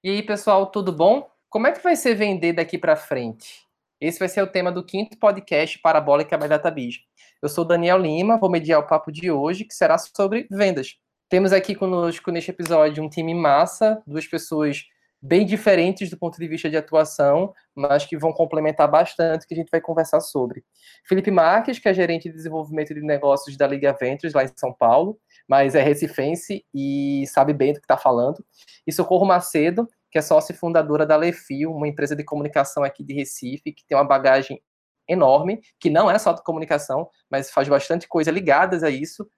E aí, pessoal, tudo bom? Como é que vai ser vender daqui para frente? Esse vai ser o tema do quinto podcast Parabólica by DataBiz. Eu sou Daniel Lima, vou mediar o papo de hoje, que será sobre vendas. Temos aqui conosco neste episódio um time massa, duas pessoas bem diferentes do ponto de vista de atuação, mas que vão complementar bastante que a gente vai conversar sobre. Felipe Marques, que é gerente de desenvolvimento de negócios da Liga Ventures lá em São Paulo, mas é recifense e sabe bem do que está falando. E Socorro Macedo, que é sócia fundadora da Lefio, uma empresa de comunicação aqui de Recife, que tem uma bagagem enorme, que não é só de comunicação, mas faz bastante coisa ligadas a isso,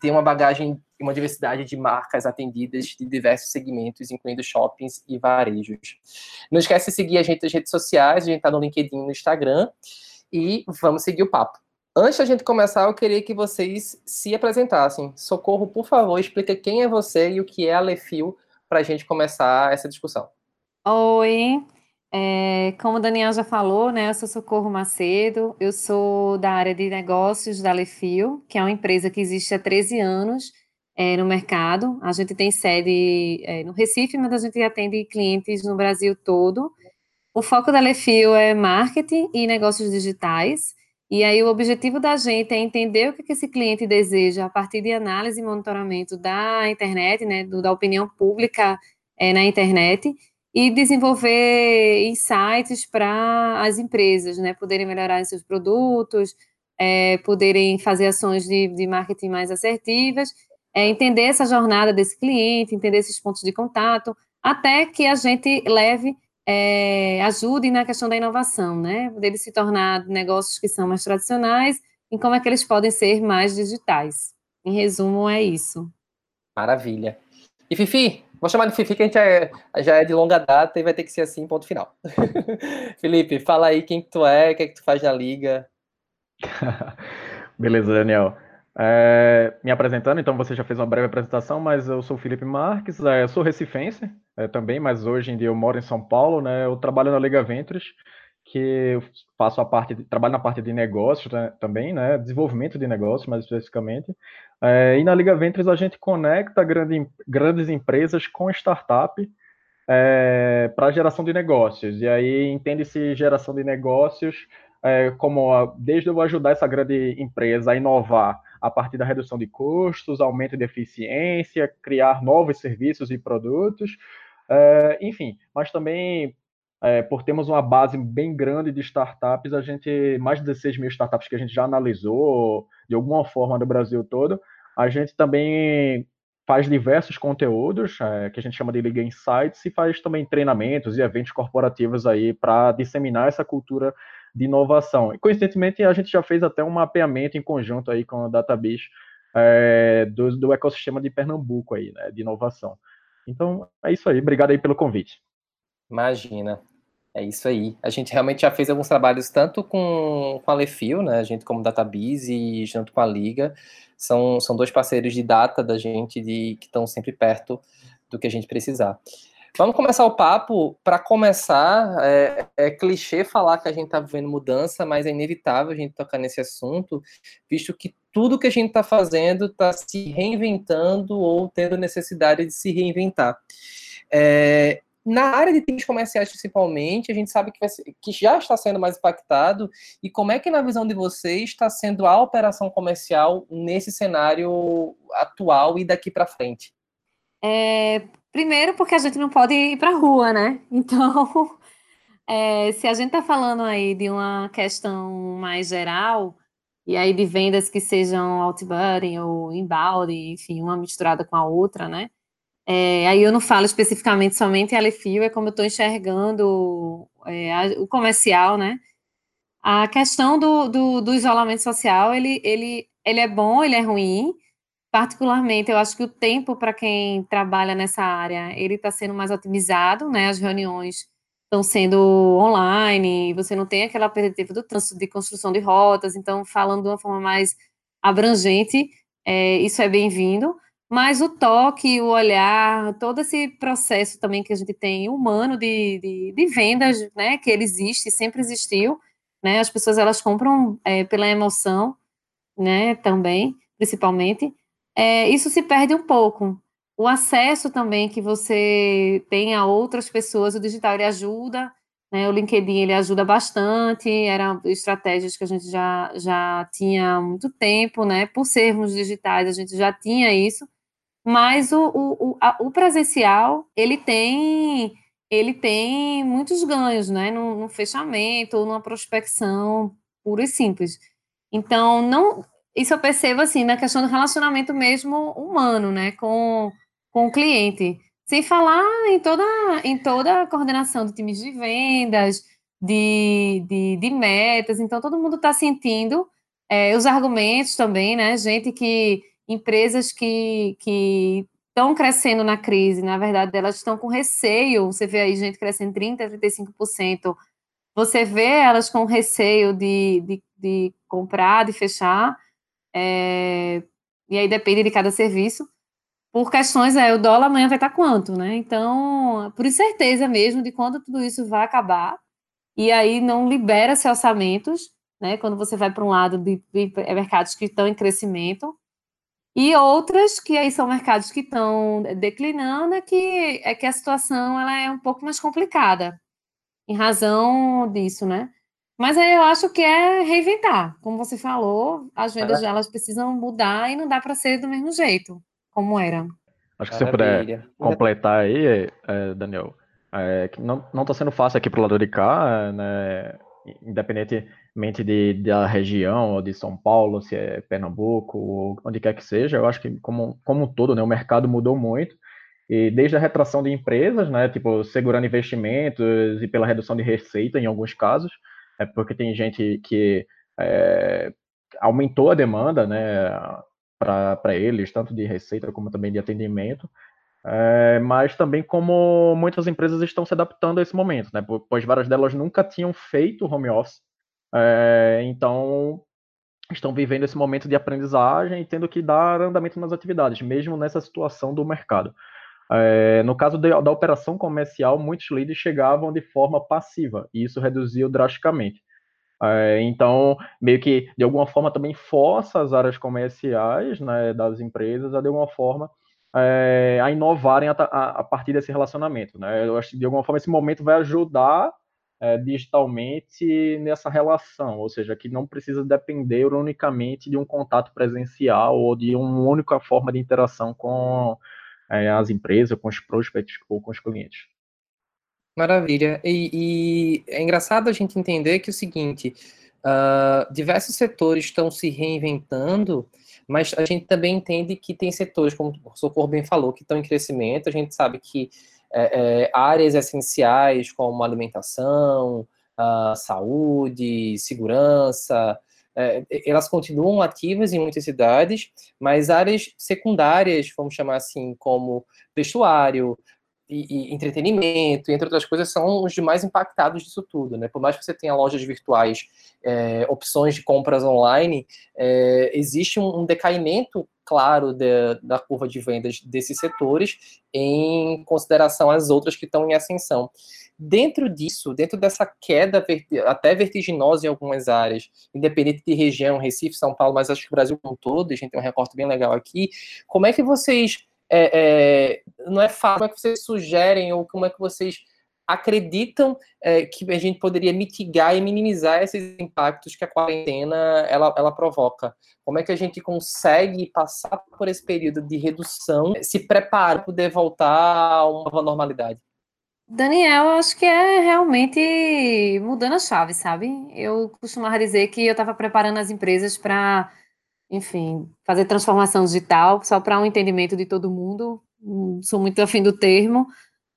tem uma bagagem e uma diversidade de marcas atendidas de diversos segmentos, incluindo shoppings e varejos. Não esquece de seguir a gente nas redes sociais, a gente está no LinkedIn no Instagram, e vamos seguir o papo. Antes da gente começar, eu queria que vocês se apresentassem. Socorro, por favor, explica quem é você e o que é a Lefil para a gente começar essa discussão. Oi, é, como o Daniel já falou, né, eu sou Socorro Macedo, eu sou da área de negócios da Lefil, que é uma empresa que existe há 13 anos é, no mercado. A gente tem sede é, no Recife, mas a gente atende clientes no Brasil todo. O foco da Lefil é marketing e negócios digitais. E aí o objetivo da gente é entender o que, esse cliente deseja a partir de análise e monitoramento da internet, né, do, da opinião pública é, na internet, e desenvolver insights para as empresas, né, poderem melhorar seus produtos, é, poderem fazer ações de, de marketing mais assertivas, é, entender essa jornada desse cliente, entender esses pontos de contato, até que a gente leve, é, ajude na questão da inovação, né, deles se tornar negócios que são mais tradicionais e como é que eles podem ser mais digitais. Em resumo, é isso. Maravilha. E Fifi, Vou chamar de Fifi, que a gente é, já é de longa data e vai ter que ser assim, ponto final. Felipe, fala aí quem que tu é, o que é que tu faz na liga. Beleza, Daniel. É, me apresentando, então você já fez uma breve apresentação, mas eu sou Felipe Marques, é, sou recifense é, também, mas hoje em dia eu moro em São Paulo, né? Eu trabalho na Liga Ventures, que eu faço a parte, de, trabalho na parte de negócios né, também, né? Desenvolvimento de negócios, mais especificamente. É, e na Liga Ventures a gente conecta grande, grandes empresas com startup é, para geração de negócios. E aí entende-se geração de negócios é, como a, desde eu ajudar essa grande empresa a inovar a partir da redução de custos, aumento de eficiência, criar novos serviços e produtos, é, enfim, mas também é, por termos uma base bem grande de startups, a gente, mais de 16 mil startups que a gente já analisou de alguma forma no Brasil todo, a gente também faz diversos conteúdos, é, que a gente chama de Liga Insights, e faz também treinamentos e eventos corporativos aí para disseminar essa cultura de inovação. E, coincidentemente, a gente já fez até um mapeamento em conjunto aí com a Database é, do, do ecossistema de Pernambuco aí, né, de inovação. Então, é isso aí. Obrigado aí pelo convite. Imagina. É isso aí. A gente realmente já fez alguns trabalhos tanto com, com a Lefil, né? A gente como Database e junto com a Liga. São, são dois parceiros de data da gente de, que estão sempre perto do que a gente precisar. Vamos começar o papo. Para começar, é, é, clichê falar que a gente está vivendo mudança, mas é inevitável a gente tocar nesse assunto, visto que tudo que a gente está fazendo está se reinventando ou tendo necessidade de se reinventar. É, na área de times comerciais, principalmente, a gente sabe que, ser, que, já está sendo mais impactado. E como é que, na visão de vocês, está sendo a operação comercial nesse cenário atual e daqui para frente? É, primeiro, porque a gente não pode ir para a rua, né? Então, é, se a gente está falando aí de uma questão mais geral, e aí de vendas que sejam outbound ou inbound, enfim, uma misturada com a outra, né? É, aí eu não falo especificamente somente a Alefio, é como eu estou enxergando é, a, o comercial, né? A questão do, do, do, isolamento social, ele, ele, ele é bom, ele é ruim. Particularmente, eu acho que o tempo para quem trabalha nessa área, ele está sendo mais otimizado, né? As reuniões estão sendo online, você não tem aquela perspectiva do trânsito de construção de rotas, então, falando de uma forma mais abrangente, é, isso é bem-vindo. Mas o toque, o olhar, todo esse processo também que a gente tem humano de, de, de vendas, né, que ele existe, sempre existiu, né, as pessoas elas compram é, pela emoção, né, também, principalmente, é, isso se perde um pouco. o acesso também que você tem a outras pessoas, o digital ele ajuda, né? O LinkedIn ele ajuda bastante, eram estratégias que a gente já, já tinha há muito tempo, né? Por sermos digitais, a gente já tinha isso, mas o, o, o, a, o presencial ele tem ele tem muitos ganhos, né? No, no fechamento ou numa prospecção pura e simples. Então, não, isso eu percebo assim na questão do relacionamento mesmo humano, né? Com com o cliente. Sem falar em toda, em toda a coordenação de times de vendas, de, de, de metas. Então, todo mundo está sentindo é, os argumentos também, né? Gente que. Empresas que, estão crescendo na crise, na verdade, elas estão com receio. Você vê aí gente crescendo 30%, 35%. Você vê elas com receio de, de, de comprar, de fechar. É, e aí depende de cada serviço por questões, é, o dólar amanhã vai estar quanto, né? Então, por incerteza mesmo de quando tudo isso vai acabar, e aí não libera-se orçamentos, né? Quando você vai para um lado de, de, mercados que estão em crescimento, e outras que aí são mercados que estão declinando, é que, é que a situação ela é um pouco mais complicada, em razão disso, né? Mas aí eu acho que é reinventar. Como você falou, as vendas delas precisam mudar e não dá para ser do mesmo jeito como era. Acho que se você puder completar aí, é, Daniel, é, que não está sendo fácil aqui para o lado de cá, né, independentemente de, da região, ou de São Paulo, se é Pernambuco, ou onde quer que seja, eu acho que como, como um todo, né, o mercado mudou muito, e desde a retração de empresas, né, tipo, segurando investimentos e pela redução de receita em alguns casos, é porque tem gente que é, aumentou a demanda, né, para eles, tanto de receita como também de atendimento, é, mas também como muitas empresas estão se adaptando a esse momento, né? Pois várias delas nunca tinham feito home office, é, então estão vivendo esse momento de aprendizagem e tendo que dar andamento nas atividades, mesmo nessa situação do mercado. É, no caso de, da operação comercial, muitos leads chegavam de forma passiva, e isso reduziu drasticamente. É, então, meio que de alguma forma também força as áreas comerciais né, das empresas a de alguma forma é, a inovarem a, a, a, partir desse relacionamento. Né? Eu acho que de alguma forma esse momento vai ajudar é, digitalmente nessa relação, ou seja, que não precisa depender unicamente de um contato presencial ou de uma única forma de interação com é, as empresas, com os prospects ou com os clientes. Maravilha. E, e, é engraçado a gente entender que é o seguinte, uh, diversos setores estão se reinventando, mas a gente também entende que tem setores, como o Socorro bem falou, que estão em crescimento. A gente sabe que é, áreas essenciais como alimentação, uh, saúde, segurança, é, elas continuam ativas em muitas cidades, mas áreas secundárias, vamos chamar assim, como vestuário, e, e, entretenimento, entre outras coisas, são os mais impactados disso tudo, né? Por mais que você tenha lojas virtuais, é, opções de compras online, é, existe um, um decaimento claro de, da curva de vendas desses setores em consideração às outras que estão em ascensão. Dentro disso, dentro dessa queda até vertiginosa em algumas áreas, independente de região, Recife, São Paulo, mas acho que o Brasil como um todo, a gente tem um recorte bem legal aqui, como é que vocês é, é, não é fácil. Como é que vocês sugerem ou como é que vocês acreditam é, que a gente poderia mitigar e minimizar esses impactos que a quarentena ela, ela provoca? Como é que a gente consegue passar por esse período de redução, se preparar para poder voltar a uma nova normalidade? Daniel, acho que é realmente mudando a chave, sabe? Eu costumava dizer que eu estava preparando as empresas para enfim, fazer transformação digital, só para um entendimento de todo mundo, não sou muito afim do termo,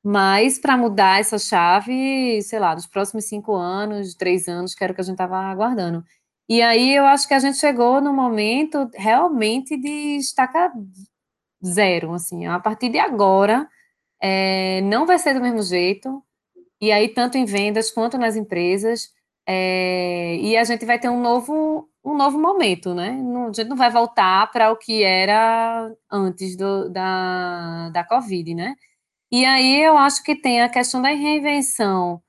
mas para mudar essa chave, sei lá, nos próximos cinco anos, três anos, que era o que a gente estava aguardando. E aí eu acho que a gente chegou no momento realmente de estaca zero, assim, a partir de agora, é, não vai ser do mesmo jeito, e aí tanto em vendas quanto nas empresas, é, e a gente vai ter um novo um novo momento, né? Não, a gente não vai voltar para o que era antes do, da, da Covid, né? E aí eu acho que tem a questão da reinvenção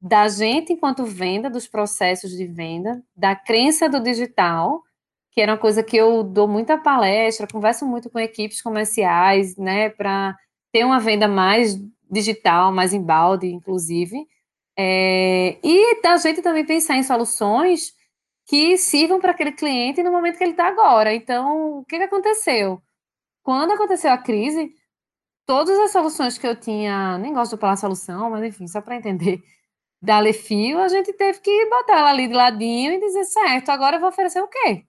da gente enquanto venda, dos processos de venda, da crença do digital, que era uma coisa que eu dou muita palestra, converso muito com equipes comerciais, né, para ter uma venda mais digital, mais embalde, inclusive. É, e da gente também pensar em soluções que sirvam para aquele cliente no momento que ele está agora. Então, o que, que aconteceu? Quando aconteceu a crise, todas as soluções que eu tinha, nem gosto de falar solução, mas enfim, só para entender, da Lefio, a gente teve que botar ela ali de ladinho e dizer, certo, agora eu vou oferecer o quê?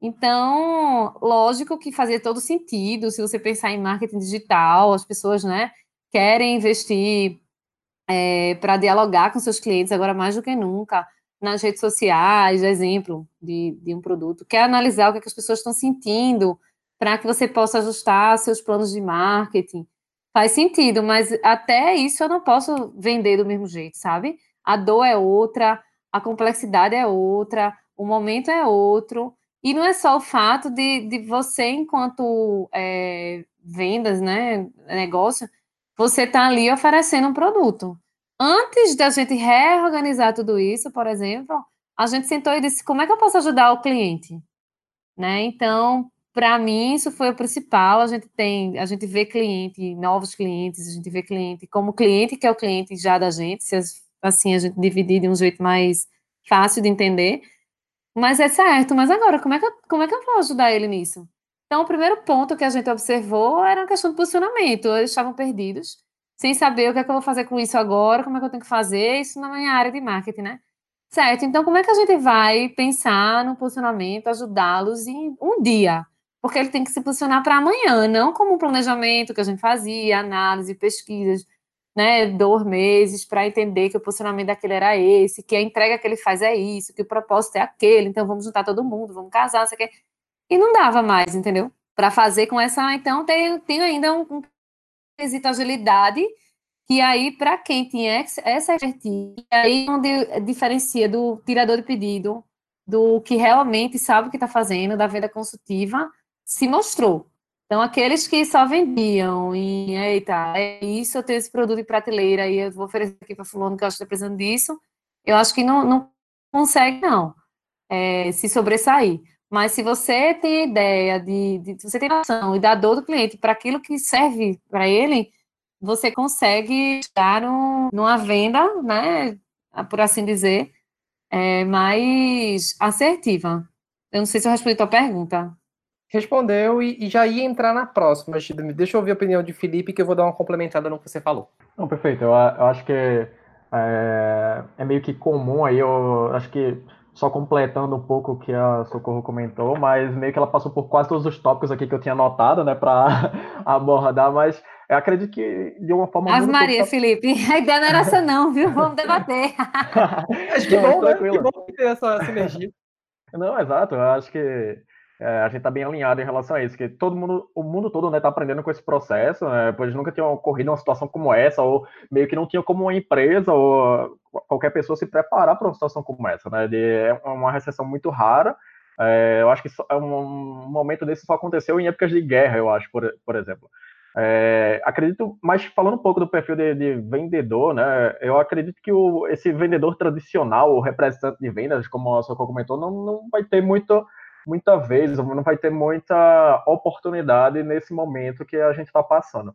Então, lógico que fazia todo sentido, se você pensar em marketing digital, as pessoas, né, querem investir é, para dialogar com seus clientes agora mais do que nunca, nas redes sociais, exemplo de, de um produto, quer analisar o que, é que as pessoas estão sentindo, para que você possa ajustar seus planos de marketing. Faz sentido, mas até isso eu não posso vender do mesmo jeito, sabe? A dor é outra, a complexidade é outra, o momento é outro. E não é só o fato de, de você, enquanto é, vendas, né, negócio, você está ali oferecendo um produto. Antes da gente reorganizar tudo isso, por exemplo, a gente sentou e disse, como é que eu posso ajudar o cliente? Né? Então, para mim, isso foi o principal. A gente tem, a gente vê cliente, novos clientes, a gente vê cliente como cliente que é o cliente já da gente, se assim a gente dividir de um jeito mais fácil de entender. Mas é certo, mas agora, como é que eu, como é que eu vou ajudar ele nisso? Então, o primeiro ponto que a gente observou era a questão do posicionamento. Eles estavam perdidos, sem saber o que é que eu vou fazer com isso agora, como é que eu tenho que fazer isso na minha área de marketing, né? Certo, então como é que a gente vai pensar no posicionamento, ajudá-los em um dia? Porque ele tem que se posicionar para amanhã, não como um planejamento que a gente fazia, análise, pesquisas, né, dois meses para entender que o posicionamento daquele era esse, que a entrega que ele faz é isso, que o propósito é aquele, então vamos juntar todo mundo, vamos casar, não sei o quê. E não dava mais, entendeu? Para fazer com essa. Então, tem, tem ainda um, um quesito agilidade, que aí, para quem tinha essa expertise, aí onde diferencia do tirador de pedido, do que realmente sabe o que está fazendo, da venda consultiva, se mostrou. Então, aqueles que só vendiam e, eita, é isso, eu tenho esse produto em prateleira e eu vou oferecer aqui para fulano que eu acho que está precisando disso, eu acho que não, não consegue, não, é, se sobressair. Mas se você tem ideia de, de se você tem noção e dá dor do cliente para aquilo que serve para ele, você consegue estar no, numa venda, né, por assim dizer, é, mais assertiva. Eu não sei se eu respondi a tua pergunta respondeu e, e, já ia entrar na próxima. Deixa eu ouvir a opinião de Felipe, que eu vou dar uma complementada no que você falou. Não, perfeito. Eu, eu acho que é, é, meio que comum aí, eu acho que só completando um pouco o que a Socorro comentou, mas meio que ela passou por quase todos os tópicos aqui que eu tinha anotado, né, para abordar, mas eu acredito que de uma forma Ave Maria, Felipe, a ideia não era essa não, viu? Vamos debater. acho que bom, né? Que bom ter essa sinergia. Não, exato. Eu acho que é, a gente está bem alinhado em relação a isso, que todo mundo, o mundo todo está né, tá aprendendo com esse processo, né, pois nunca tinha ocorrido uma situação como essa, ou meio que não tinha como uma empresa ou qualquer pessoa se preparar para uma situação como essa, né, de, é uma recessão muito rara, é, eu acho que só, um, um momento desse só aconteceu em épocas de guerra, eu acho, por, por exemplo. É, acredito, mas falando um pouco do perfil de, de vendedor, né, eu acredito que o, esse vendedor tradicional, o representante de vendas, como a Socorro comentou, não, não vai ter muito muita vez, não vai ter muita oportunidade nesse momento que a gente está passando.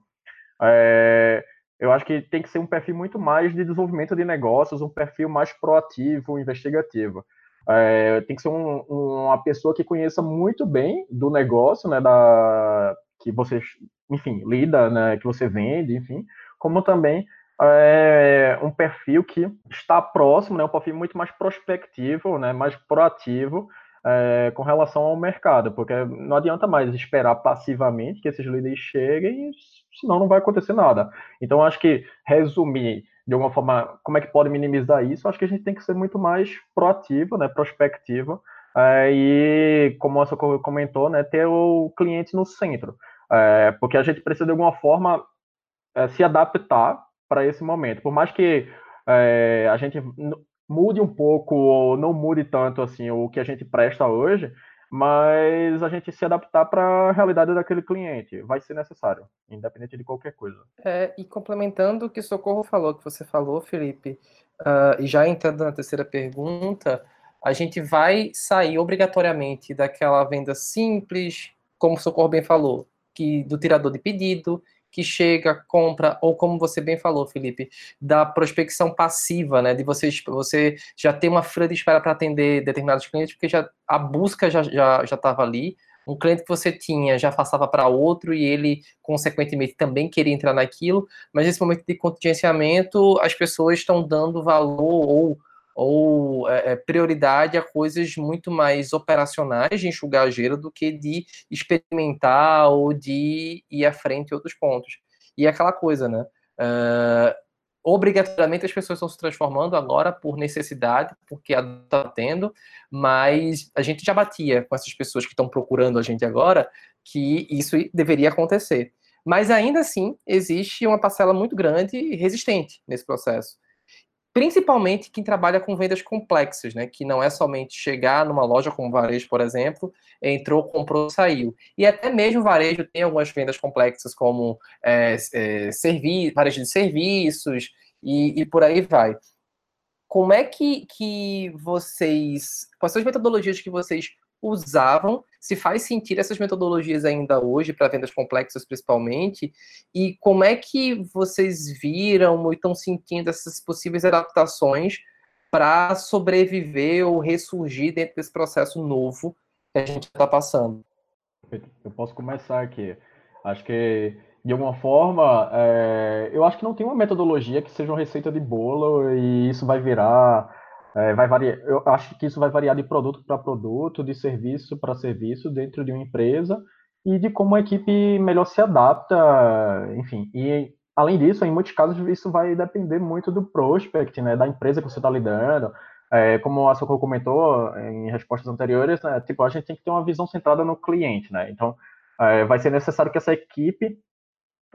É, eu acho que tem que ser um perfil muito mais de desenvolvimento de negócios, um perfil mais proativo, investigativo. É, tem que ser um, uma pessoa que conheça muito bem do negócio, né, da, que você, enfim, lida, né, que você vende, enfim, como também é, um perfil que está próximo, né, um perfil muito mais prospectivo, né, mais proativo, é, com relação ao mercado, porque não adianta mais esperar passivamente que esses líderes cheguem, senão não vai acontecer nada. Então, acho que resumir de alguma forma como é que pode minimizar isso, acho que a gente tem que ser muito mais proativo, né, prospectivo, é, e como Socorro comentou, né, ter o cliente no centro, é, porque a gente precisa de alguma forma é, se adaptar para esse momento, por mais que é, a gente mude um pouco ou não mude tanto assim o que a gente presta hoje, mas a gente se adaptar para a realidade daquele cliente vai ser necessário, independente de qualquer coisa. É, e complementando o que Socorro falou, que você falou, Felipe, uh, e já entrando na terceira pergunta, a gente vai sair obrigatoriamente daquela venda simples, como o Socorro bem falou, que do tirador de pedido, que chega, compra, ou como você bem falou, Felipe, da prospecção passiva, né? De você, você já ter uma fila de espera para atender determinados clientes, porque já, a busca já estava já, já ali. Um cliente que você tinha já passava para outro e ele, consequentemente, também queria entrar naquilo, mas nesse momento de contingenciamento, as pessoas estão dando valor ou ou é, é, prioridade a coisas muito mais operacionais de enxugar a gelo do que de experimentar ou de ir à frente em outros pontos. E é aquela coisa, né? Uh, obrigatoriamente as pessoas estão se transformando agora por necessidade, porque está tendo, mas a gente já batia com essas pessoas que estão procurando a gente agora que isso deveria acontecer. Mas ainda assim, existe uma parcela muito grande e resistente nesse processo principalmente quem trabalha com vendas complexas, né? Que não é somente chegar numa loja como varejo, por exemplo, entrou, comprou, saiu. E até mesmo varejo tem algumas vendas complexas, como é, é, servi varejo de serviços e, e por aí vai. Como é que, que vocês. Quais são as metodologias que vocês usavam, se faz sentido essas metodologias ainda hoje para vendas complexas principalmente, e como é que vocês viram ou estão sentindo essas possíveis adaptações para sobreviver ou ressurgir dentro desse processo novo que a gente está passando? Eu posso começar aqui. Acho que de alguma forma, é, eu acho que não tem uma metodologia que seja uma receita de bolo e isso vai virar é, vai variar, eu acho que isso vai variar de produto para produto, de serviço para serviço dentro de uma empresa e de como a equipe melhor se adapta, enfim. E além disso, em muitos casos isso vai depender muito do prospect, né, da empresa que você está lidando. É, como a Socorro comentou em respostas anteriores, né, tipo a gente tem que ter uma visão centrada no cliente, né. Então é, vai ser necessário que essa equipe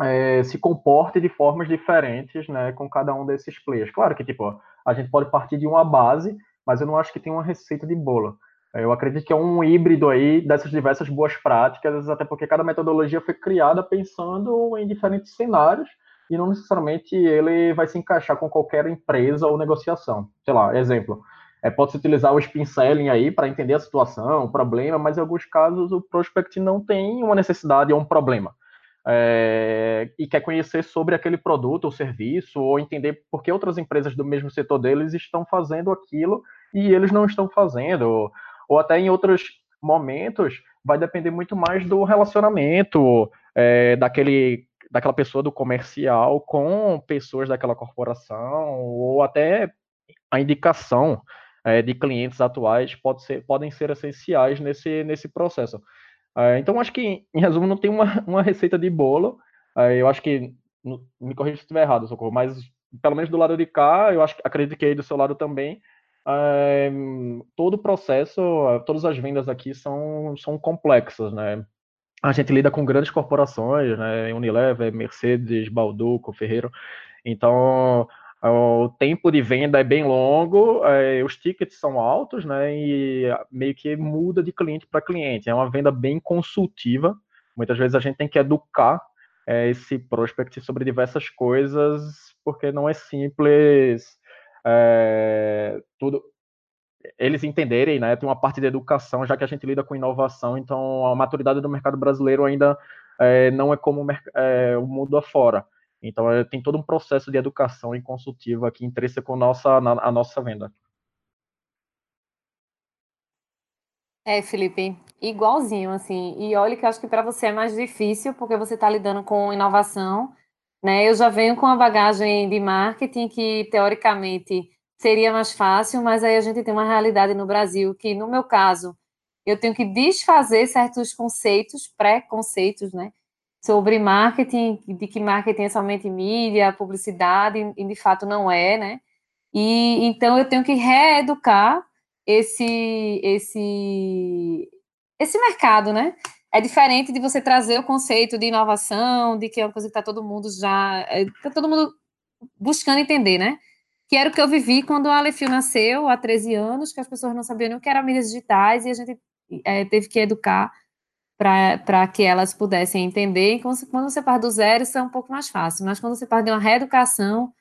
é, se comporte de formas diferentes, né, com cada um desses players. Claro que, tipo, a gente pode partir de uma base, mas eu não acho que tem uma receita de bolo. Eu acredito que é um híbrido aí dessas diversas boas práticas, até porque cada metodologia foi criada pensando em diferentes cenários e não necessariamente ele vai se encaixar com qualquer empresa ou negociação. Sei lá, exemplo, é, pode-se utilizar o spin selling aí para entender a situação, o problema, mas em alguns casos o prospect não tem uma necessidade ou um problema é, e quer conhecer sobre aquele produto ou serviço, ou entender por que outras empresas do mesmo setor deles estão fazendo aquilo e eles não estão fazendo, ou, ou até em outros momentos vai depender muito mais do relacionamento é, daquele daquela pessoa do comercial com pessoas daquela corporação ou até a indicação é, de clientes atuais pode ser, podem ser essenciais nesse, nesse processo. É, então, acho que, em resumo, não tem uma, uma receita de bolo. É, eu acho que, me corrija se estiver errado, Socorro, mas pelo menos do lado de cá, eu acho, acredito que aí do seu lado também, é, todo o processo, todas as vendas aqui são, são complexas, né? A gente lida com grandes corporações, né? Unilever, Mercedes, Balduco, Ferreiro. Então, o tempo de venda é bem longo, é, os tickets são altos, né? E meio que muda de cliente para cliente. É uma venda bem consultiva. Muitas vezes a gente tem que educar é, esse prospect sobre diversas coisas, porque não é simples é, tudo eles entenderem, né? Tem uma parte de educação, já que a gente lida com inovação, então a maturidade do mercado brasileiro ainda não é como o mundo afora. Então, é, tem todo um processo de educação e consultivo aqui intrínseco nossa, na, a nossa venda. É, Felipe, igualzinho, assim. E olha que eu acho que para você é mais difícil, porque você está lidando com inovação, né? Eu já venho com a bagagem de marketing que, teoricamente, seria mais fácil, mas aí a gente tem uma realidade no Brasil que, no meu caso, eu tenho que desfazer certos conceitos, pré-conceitos, né? Sobre marketing, de que marketing é somente mídia, publicidade, e de fato não é, né? E então eu tenho que reeducar esse esse esse mercado, né? É diferente de você trazer o conceito de inovação, de que é uma coisa que está todo mundo já está todo mundo buscando entender, né? Que era o que eu vivi quando a Alefio nasceu há 13 anos, que as pessoas não sabiam nem o que eram mídias digitais e a gente é, teve que educar para que elas pudessem entender. Você, quando você parte do zero, isso é um pouco mais fácil, mas quando você parte de uma reeducação,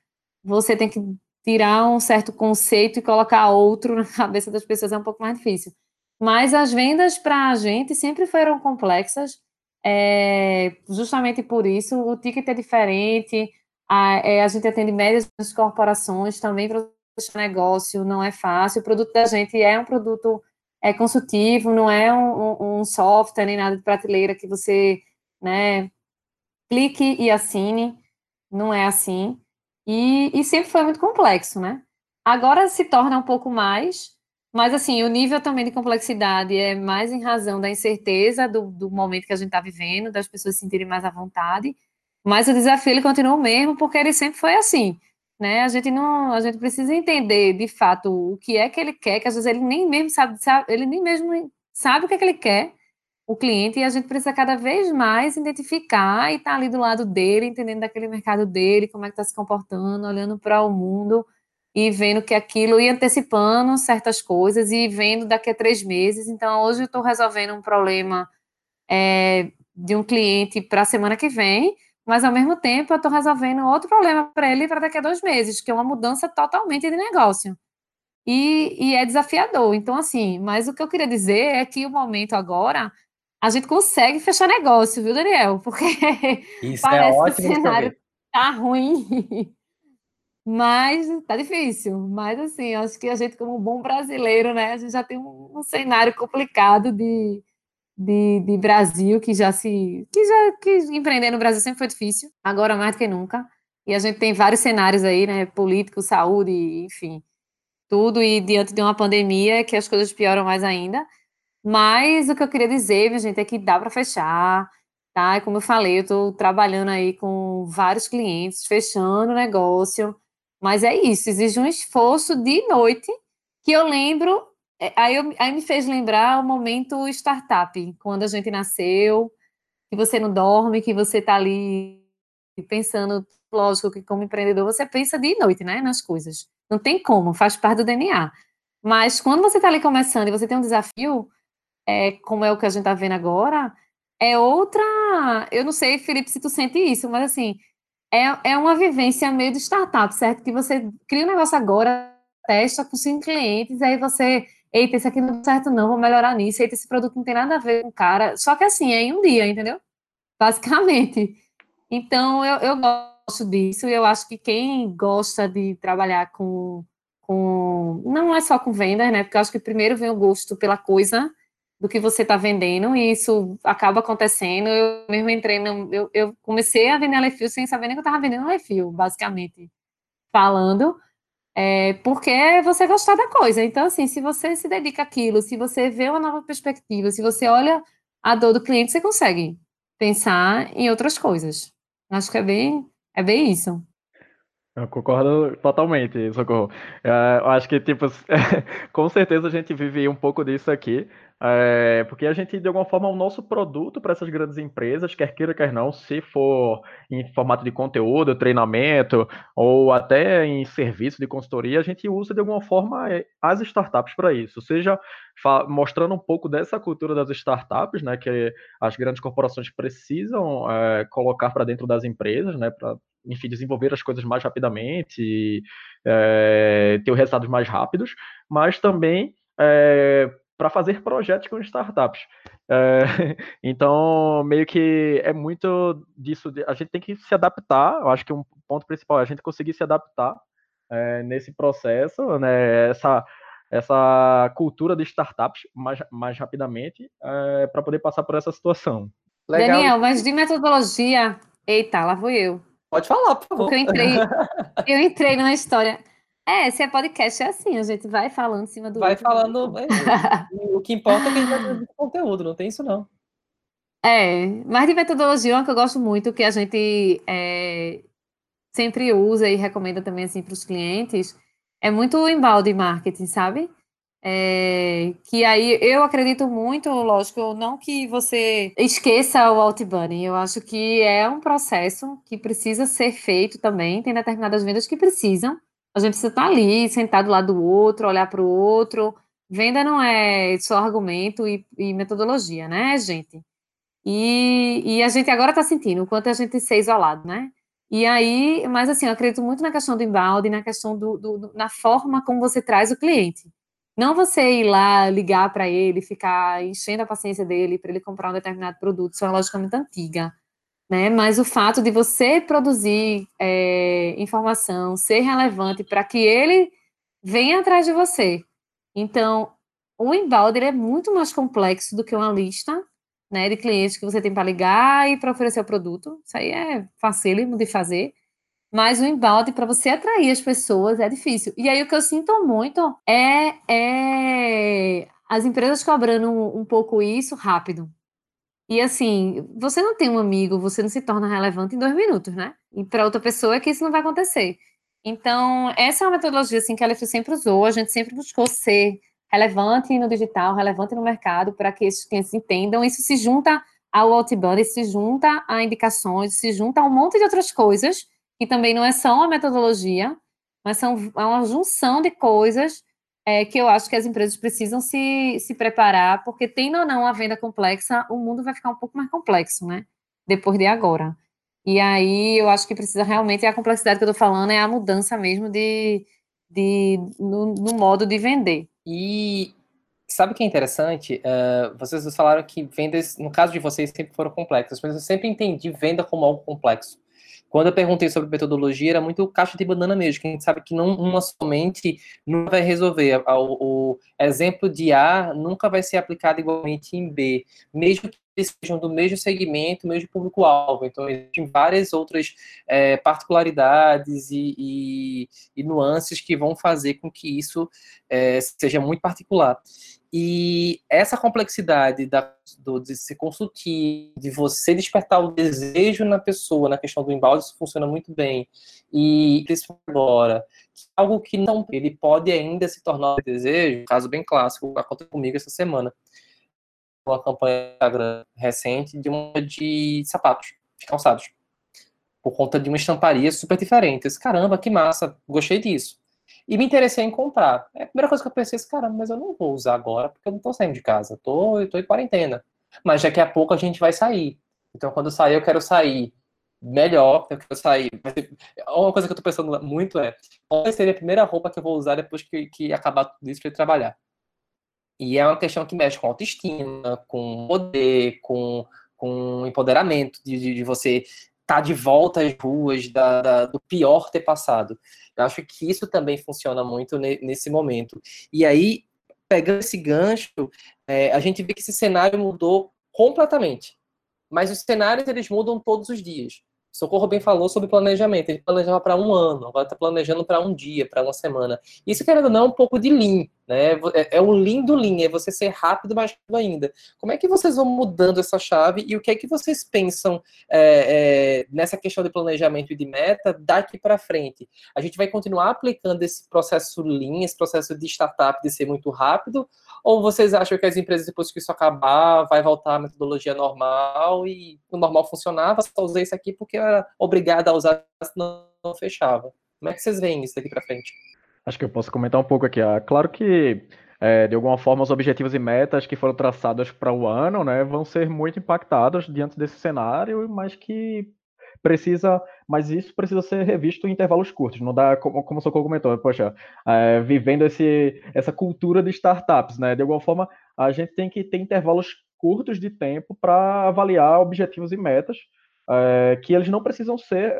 você tem que tirar um certo conceito e colocar outro na cabeça das pessoas é um pouco mais difícil. Mas as vendas para a gente sempre foram complexas, é, justamente por isso o ticket é diferente, a, é, a gente atende médias corporações também para o negócio, não é fácil, o produto da gente é um produto é consultivo, não é um, um software nem nada de prateleira que você, né, clique e assine, não é assim. E, e sempre foi muito complexo, né? Agora se torna um pouco mais, mas assim, o nível também de complexidade é mais em razão da incerteza do, do momento que a gente está vivendo, das pessoas se sentirem mais à vontade, mas o desafio ele continua o mesmo, porque ele sempre foi assim né? A gente não, a gente precisa entender de fato o que é que ele quer, que às vezes ele nem mesmo sabe, sabe ele nem mesmo sabe o que é que ele quer, o cliente, e a gente precisa cada vez mais identificar e estar tá ali do lado dele, entendendo daquele mercado dele, como é que está se comportando, olhando para o mundo e vendo que aquilo e antecipando certas coisas e vendo daqui a três meses. Então, hoje eu estou resolvendo um problema é, de um cliente para a semana que vem mas ao mesmo tempo eu estou resolvendo outro problema para ele para daqui a dois meses, que é uma mudança totalmente de negócio. E, e, é desafiador. Então, assim, mas o que eu queria dizer é que o momento agora a gente consegue fechar negócio, viu, Daniel? Porque Isso é parece é ótimo que o cenário tá ruim. Mas tá difícil. Mas assim, acho que a gente, como um bom brasileiro, né, a gente já tem um, um cenário complicado de, de, de Brasil, que já se. que já que empreender no Brasil sempre foi difícil, agora mais do que nunca. E a gente tem vários cenários aí, né? Político, saúde, enfim, tudo, e diante de uma pandemia que as coisas pioram mais ainda. Mas o que eu queria dizer, minha gente, é que dá para fechar, tá? E como eu falei, eu estou trabalhando aí com vários clientes, fechando o negócio. Mas é isso, exige um esforço de noite, que eu lembro aí, eu, aí me fez lembrar o momento startup, quando a gente nasceu, que você não dorme, que você está ali pensando, lógico que como empreendedor você pensa de noite, né, nas coisas. Não tem como, faz parte do DNA. Mas quando você está ali começando e você tem um desafio, é, como é o que a gente está vendo agora, é outra. Eu não sei, Felipe, se tu sente isso, mas assim, é, é uma vivência meio de startup, certo? Que você cria um negócio agora, testa com cinco clientes, aí você eita, esse aqui não deu certo não, vou melhorar nisso, eita, esse produto não tem nada a ver com o cara. Só que assim, é em um dia, entendeu? Basicamente. Então, eu, eu gosto disso e eu acho que quem gosta de trabalhar com, com... Não é só com vendas, né? Porque eu acho que primeiro vem o gosto pela coisa do que você está vendendo e isso acaba acontecendo. Eu mesmo entrei no... Eu, eu comecei a vender Alefio sem saber nem que eu estava vendendo Alefio, basicamente. Falando é, porque é você gostar da coisa. Então, assim, se você se dedica àquilo, se você vê uma nova perspectiva, se você olha a dor do cliente, você consegue pensar em outras coisas. Acho que é bem, é bem isso. Eu concordo totalmente, Socorro. É, eu acho que, tipo, com certeza a gente vive um pouco disso aqui, é, porque a gente, de alguma forma, o nosso produto para essas grandes empresas, quer queira, quer não, se for em formato de conteúdo, treinamento, ou até em serviço de consultoria, a gente usa, de alguma forma, é, as startups para isso, seja mostrando um pouco dessa cultura das startups, né, que as grandes corporações precisam é, colocar para dentro das empresas, né, para enfim, desenvolver as coisas mais rapidamente, é, ter resultados mais rápidos, mas também é, para fazer projetos com startups. É, então, meio que é muito disso, a gente tem que se adaptar, eu acho que um ponto principal é a gente conseguir se adaptar é, nesse processo, né, essa, essa cultura de startups mais, mais rapidamente é, para poder passar por essa situação. Legal. Daniel, mas de metodologia, eita, lá vou eu. Pode falar, por favor. Porque eu entrei, eu entrei numa história. É, se é podcast é assim, a gente vai falando em cima do Vai outro. falando. É, o que importa é que a gente vai fazer conteúdo, não tem isso não. É, mas de metodologia, uma que eu gosto muito, que a gente é, sempre usa e recomenda também assim para os clientes, é muito o embalde marketing, sabe? É, que aí eu acredito muito, lógico, não que você esqueça o outbound, eu acho que é um processo que precisa ser feito também, tem determinadas vendas que precisam, a gente precisa estar ali, sentado do lado do outro, olhar para o outro, venda não é só argumento e, e metodologia, né, gente? E, e a gente agora está sentindo o quanto a gente ser isolado, né? E aí, mas assim, eu acredito muito na questão do embalde, na questão do, do na forma como você traz o cliente. Não você ir lá ligar para ele, ficar enchendo a paciência dele para ele comprar um determinado produto, isso é uma lógica muito antiga. Né? Mas o fato de você produzir é, informação, ser relevante para que ele venha atrás de você. Então, o embalde é muito mais complexo do que uma lista né, de clientes que você tem para ligar e para oferecer o produto. Isso aí é facílimo de fazer. Mas o embalde, para você atrair as pessoas, é difícil. E aí o que eu sinto muito é, é as empresas cobrando um, um pouco isso rápido. E assim, você não tem um amigo, você não se torna relevante em dois minutos, né? E para outra pessoa é que isso não vai acontecer. Então, essa é uma metodologia assim, que a LF sempre usou, a gente sempre buscou ser relevante no digital, relevante no mercado, para que esses clientes entendam. Isso se junta ao outbound, isso se junta a indicações, se junta a um monte de outras coisas, que também não é só uma metodologia, mas são é uma junção de coisas é, que eu acho que as empresas precisam se, se preparar, porque tendo ou não a venda complexa, o mundo vai ficar um pouco mais complexo, né? Depois de agora. E aí eu acho que precisa realmente, a complexidade que eu estou falando é a mudança mesmo de, de no, no modo de vender. E sabe o que é interessante? Uh, vocês falaram que vendas, no caso de vocês, sempre foram complexas, mas eu sempre entendi venda como algo complexo. Quando eu perguntei sobre metodologia, era muito caixa de banana mesmo, que a gente sabe que não, uma somente não vai resolver. O, o exemplo de A nunca vai ser aplicado igualmente em B, mesmo que eles sejam do mesmo segmento, mesmo público-alvo. Então, existem várias outras é, particularidades e, e, e, nuances que vão fazer com que isso é, seja muito particular. E essa complexidade da, do, de ser consultivo, de você despertar o desejo na pessoa, na questão do embalde, isso funciona muito bem. E agora, algo que não, ele pode ainda se tornar um desejo, caso bem clássico, aconteceu comigo essa semana uma campanha recente de uma de sapatos, de calçados. Por conta de uma estamparia super diferente. Esse caramba, que massa, gostei disso. E me interessei em comprar. É a primeira coisa que eu pensei, caramba, mas eu não vou usar agora porque eu não tô saindo de casa. Eu tô, tô em quarentena. Mas daqui a pouco a gente vai sair. Então, quando eu sair, eu quero sair melhor, eu quero sair. Uma coisa que eu tô pensando muito é qual seria a primeira roupa que eu vou usar depois que, que acabar tudo isso para trabalhar. E é uma questão que mexe com autoestima, com poder, com, com empoderamento, de, de você estar tá de volta às ruas da, da, do pior ter passado. Eu acho que isso também funciona muito ne, nesse momento. E aí, pegando esse gancho, é, a gente vê que esse cenário mudou completamente. Mas os cenários, eles mudam todos os dias. Socorro bem falou sobre planejamento. Ele planejava para um ano, agora está planejando para um dia, para uma semana. Isso, querendo ou não, é um pouco de lean, né? É, é um lean do lean, é você ser rápido, rápido ainda. Como é que vocês vão mudando essa chave e o que é que vocês pensam é, é, nessa questão de planejamento e de meta daqui para frente? A gente vai continuar aplicando esse processo lean, esse processo de startup de ser muito rápido, ou vocês acham que as empresas, depois que isso acabar, vai voltar à metodologia normal e o normal funcionava, só usei isso aqui porque era obrigada a usar, senão não fechava. Como é que vocês veem isso daqui para frente? Acho que eu posso comentar um pouco aqui. Ah, claro que, é, de alguma forma, os objetivos e metas que foram traçados para o ano né, vão ser muito impactados diante desse cenário, mas que precisa, mas isso precisa ser revisto em intervalos curtos. Não dá, como, como o Socorro comentou, poxa, é, vivendo esse, essa cultura de startups, né? De alguma forma, a gente tem que ter intervalos curtos de tempo para avaliar objetivos e metas, é, que eles não precisam ser.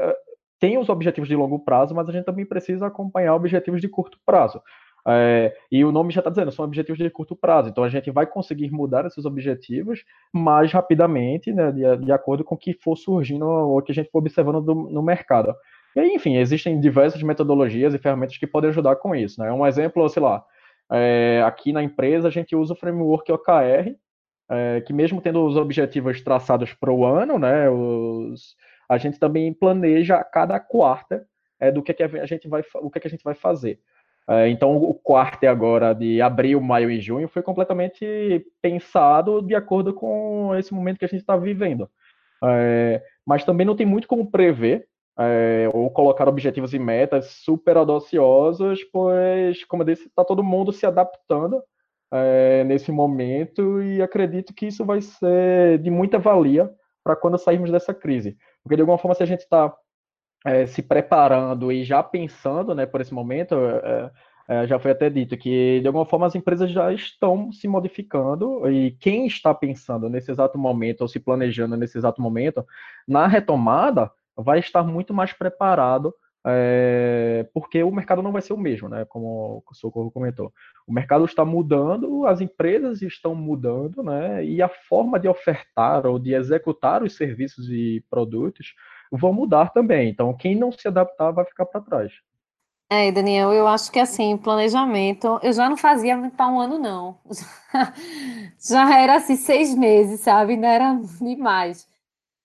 Tem os objetivos de longo prazo, mas a gente também precisa acompanhar objetivos de curto prazo. É, e o nome já está dizendo, são objetivos de curto prazo. Então a gente vai conseguir mudar esses objetivos mais rapidamente, né, de, de, acordo com o que for surgindo ou que a gente for observando do, no mercado. E aí, enfim, existem diversas metodologias e ferramentas que podem ajudar com isso. Né? Um exemplo, sei lá, é, aqui na empresa a gente usa o framework OKR, é, que mesmo tendo os objetivos traçados para o ano, né, os, a gente também planeja cada quarta é, do que, que a gente vai, o que, que a gente vai fazer. É, então, o quarto agora de abril, maio e junho foi completamente pensado de acordo com esse momento que a gente está vivendo. É, mas também não tem muito como prever é, ou colocar objetivos e metas super audaciosos, pois, como eu disse, está todo mundo se adaptando é, nesse momento e acredito que isso vai ser de muita valia para quando sairmos dessa crise. Porque, de alguma forma, se a gente está é, se preparando e já pensando né, por esse momento, é, é, já foi até dito que, de alguma forma, as empresas já estão se modificando e quem está pensando nesse exato momento ou se planejando nesse exato momento, na retomada, vai estar muito mais preparado é, porque o mercado não vai ser o mesmo, né? Como o Socorro comentou. O mercado está mudando, as empresas estão mudando, né? E a forma de ofertar ou de executar os serviços e produtos vão mudar também. Então, quem não se adaptar vai ficar para trás. É, Daniel, eu acho que assim, planejamento, eu já não fazia para um ano, não. Já era assim, seis meses, sabe? Não era demais.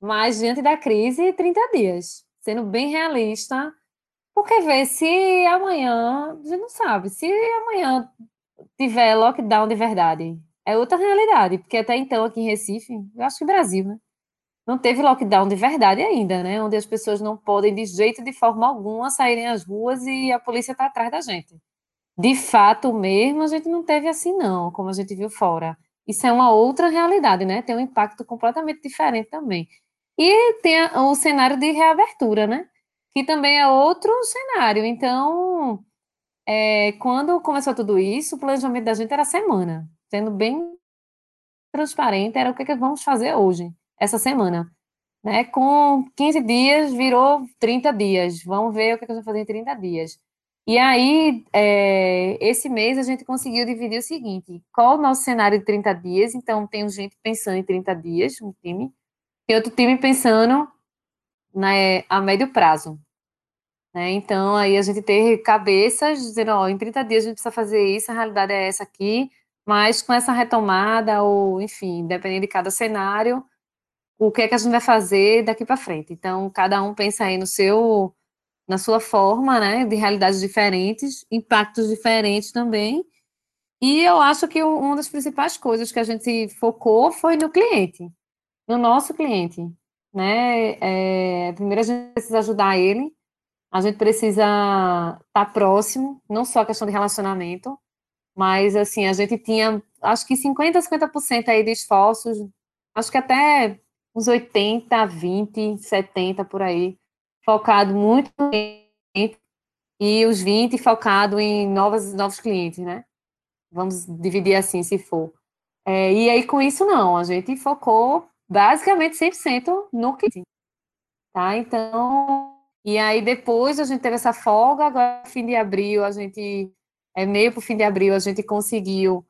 Mas diante da crise, 30 dias. Sendo bem realista, porque vê se amanhã, gente não sabe, se amanhã tiver lockdown de verdade, é outra realidade, porque até então aqui em Recife, eu acho que Brasil, né? não teve lockdown de verdade ainda, né? Onde as pessoas não podem, de jeito de forma alguma, saírem às ruas e a polícia está atrás da gente. De fato mesmo, a gente não teve assim, não, como a gente viu fora. Isso é uma outra realidade, né? Tem um impacto completamente diferente também. E tem o cenário de reabertura, né? Que também é outro cenário. Então, é, quando começou tudo isso, o planejamento da gente era semana. Sendo bem transparente, era o que, que vamos fazer hoje essa semana. Né? Com 15 dias, virou 30 dias. Vamos ver o que, a gente vai fazer em 30 dias. E aí, é, esse mês, a gente conseguiu dividir o seguinte: qual o nosso cenário de 30 dias? Então, tem gente pensando em 30 dias, um time, tem outro time pensando né, a médio prazo. Né? Então, aí a gente tem cabeças dizendo: ó, em 30 dias a gente precisa fazer isso, a realidade é essa aqui, mas com essa retomada, ou enfim, dependendo de cada cenário, o que é que a gente vai fazer daqui para frente. Então, cada um pensa aí no seu, na sua forma, né, de realidades diferentes, impactos diferentes também. E eu acho que uma das principais coisas que a gente focou foi no cliente, no nosso cliente, né? É, primeiro a gente precisa ajudar ele, a gente precisa estar tá próximo, não só a questão de relacionamento, mas assim, a gente tinha, acho que 50, 50% aí de esforços, acho que até uns 80, 20, 70 por aí, focado muito cliente, e os 20 focado em novos, novos clientes, né? Vamos dividir assim, se for. É, e aí, com isso, não, a gente focou basicamente 100% no cliente, tá? Então, e aí depois a gente teve essa folga, agora fim de abril, a gente, é meio para o fim de abril, a gente conseguiu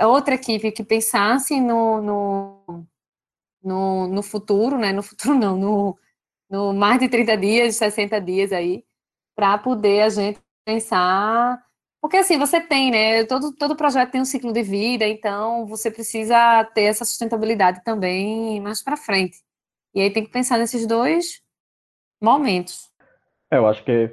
outra equipe que pensasse no, no no, no futuro, né? No futuro não, no, no mais de 30 dias, 60 dias aí, para poder a gente pensar. Porque assim, você tem, né? Todo, todo projeto tem um ciclo de vida, então você precisa ter essa sustentabilidade também mais para frente. E aí tem que pensar nesses dois momentos. É, eu acho que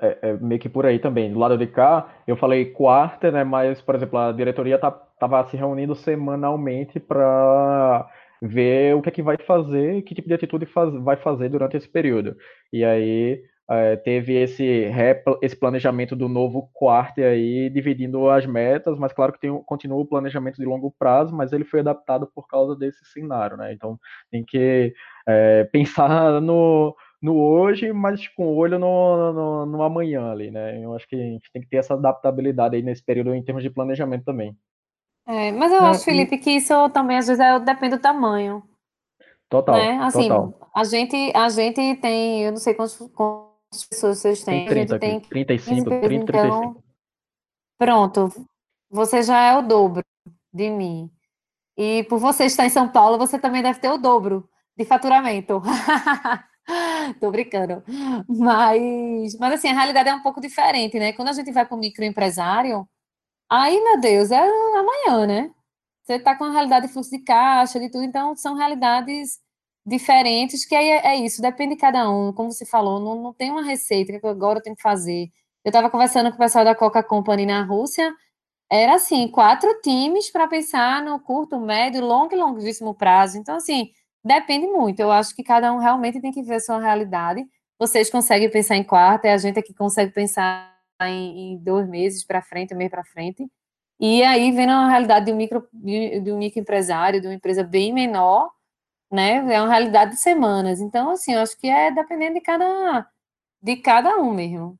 é, é, meio que por aí também. Do lado de cá, eu falei quarta, né? Mas, por exemplo, a diretoria tá, tava se reunindo semanalmente para ver o que é que vai fazer, que tipo de atitude faz, vai fazer durante esse período. E aí é, teve esse, esse planejamento do novo quarto aí, dividindo as metas, mas claro que tem, continua o planejamento de longo prazo, mas ele foi adaptado por causa desse cenário, né? Então tem que é, pensar no, no hoje, mas com o olho no, no, no, amanhã ali, né? Eu acho que a gente tem que ter essa adaptabilidade aí nesse período em termos de planejamento também. É, mas eu acho, Felipe, que isso também às vezes é, depende do tamanho. Total, né? Assim, total. A gente, a gente tem, eu não sei quantas, quantas pessoas vocês têm. Tem 30, a gente tem 35, 30, 30, então, 35. Pronto, você já é o dobro de mim. E por você estar em São Paulo, você também deve ter o dobro de faturamento. Tô brincando. Mas, mas assim, a realidade é um pouco diferente, né? Quando a gente vai para o microempresário, Aí, meu Deus, é amanhã, né? Você está com a realidade de fluxo de caixa, de tudo, então são realidades diferentes, que aí é, é isso, depende de cada um, como você falou, não, não tem uma receita que agora eu tenho que fazer. Eu estava conversando com o pessoal da Coca Company na Rússia, era assim, quatro times para pensar no curto, médio, longo e longuíssimo prazo. Então, assim, depende muito. Eu acho que cada um realmente tem que ver a sua realidade. Vocês conseguem pensar em quarta, é a gente aqui consegue pensar em, em dois meses para frente, um mês para frente. E aí, vendo a realidade de um, micro, de um microempresário, de uma empresa bem menor, né? É uma realidade de semanas. Então, assim, eu acho que é dependendo de cada, de cada um mesmo.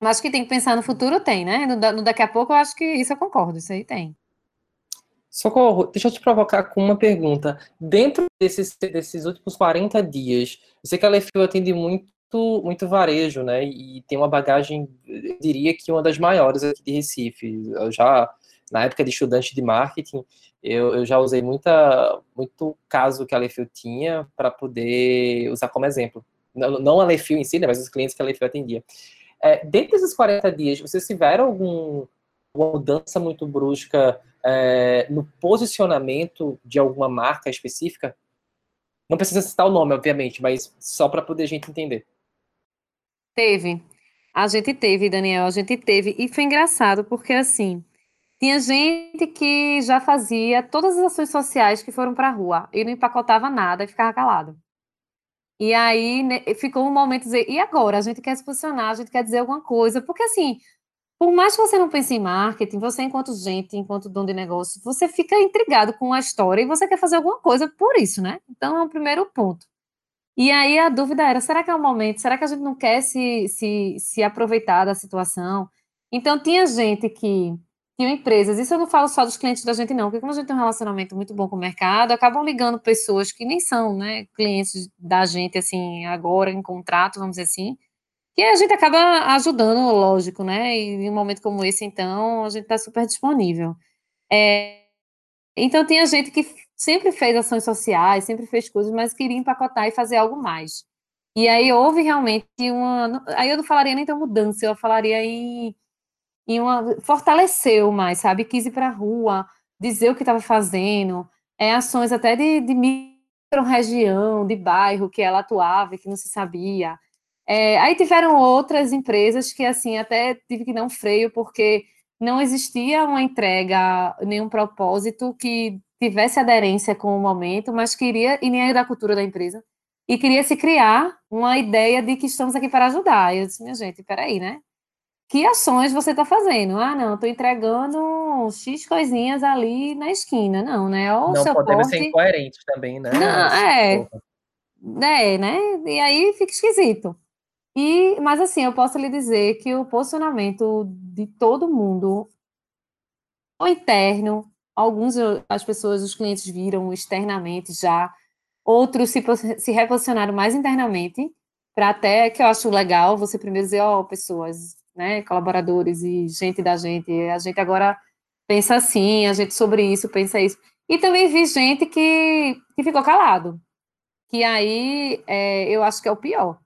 Mas que tem que pensar no futuro, tem, né? No, no daqui a pouco, eu acho que isso eu concordo, isso aí tem. Socorro, deixa eu te provocar com uma pergunta. Dentro desses, desses últimos 40 dias, eu sei que a Lefil atende muito, muito varejo, né? E tem uma bagagem, eu diria que uma das maiores aqui de Recife. Eu já, na época de estudante de marketing, eu, eu já usei muita, muito caso que a Lefil tinha para poder usar como exemplo. Não, não a Lefil em si, né, mas os clientes que a Lefil atendia. É, dentro desses 40 dias, vocês tiveram algum, alguma mudança muito brusca é, no posicionamento de alguma marca específica? Não precisa citar o nome, obviamente, mas só para poder a gente entender. Teve. A gente teve, Daniel, a gente teve. E foi engraçado, porque assim, tinha gente que já fazia todas as ações sociais que foram para a rua e não empacotava nada e ficava calado. E aí né, ficou um momento de dizer, e agora? A gente quer se posicionar, a gente quer dizer alguma coisa, porque assim, por mais que você não pense em marketing, você, enquanto gente, enquanto dono de negócio, você fica intrigado com a história e você quer fazer alguma coisa por isso, né? Então é o primeiro ponto. E aí a dúvida era: será que é o momento? Será que a gente não quer se, se, se aproveitar da situação? Então tinha gente que. Tinha empresas, isso eu não falo só dos clientes da gente, não, porque como a gente tem um relacionamento muito bom com o mercado, acabam ligando pessoas que nem são né, clientes da gente, assim, agora, em contrato, vamos dizer assim, que a gente acaba ajudando, lógico, né? E em um momento como esse, então, a gente está super disponível. É, então, tinha gente que sempre fez ações sociais, sempre fez coisas, mas queria empacotar e fazer algo mais. E aí houve realmente uma. Aí eu não falaria nem tão mudança, eu falaria em, em uma. Fortaleceu mais, sabe? Quis ir para a rua, dizer o que estava fazendo, é, ações até de, de micro-região, de bairro que ela atuava e que não se sabia. É, aí tiveram outras empresas que, assim, até tive que dar um freio, porque não existia uma entrega, nenhum propósito que tivesse aderência com o momento, mas queria, e nem da cultura da empresa, e queria se criar uma ideia de que estamos aqui para ajudar. E eu disse, minha gente, peraí, né? Que ações você está fazendo? Ah, não, estou entregando X coisinhas ali na esquina. Não, né? Ou não podemos ser incoerentes também, né? Não, é. É, né? E aí fica esquisito. E, mas assim, eu posso lhe dizer que o posicionamento de todo mundo, o interno, alguns as pessoas, os clientes viram externamente já, outros se, se reposicionaram mais internamente, para até que eu acho legal você primeiro dizer, ó, oh, pessoas, né, colaboradores e gente da gente, a gente agora pensa assim, a gente sobre isso, pensa isso. E também vi gente que, que ficou calado, que aí é, eu acho que é o pior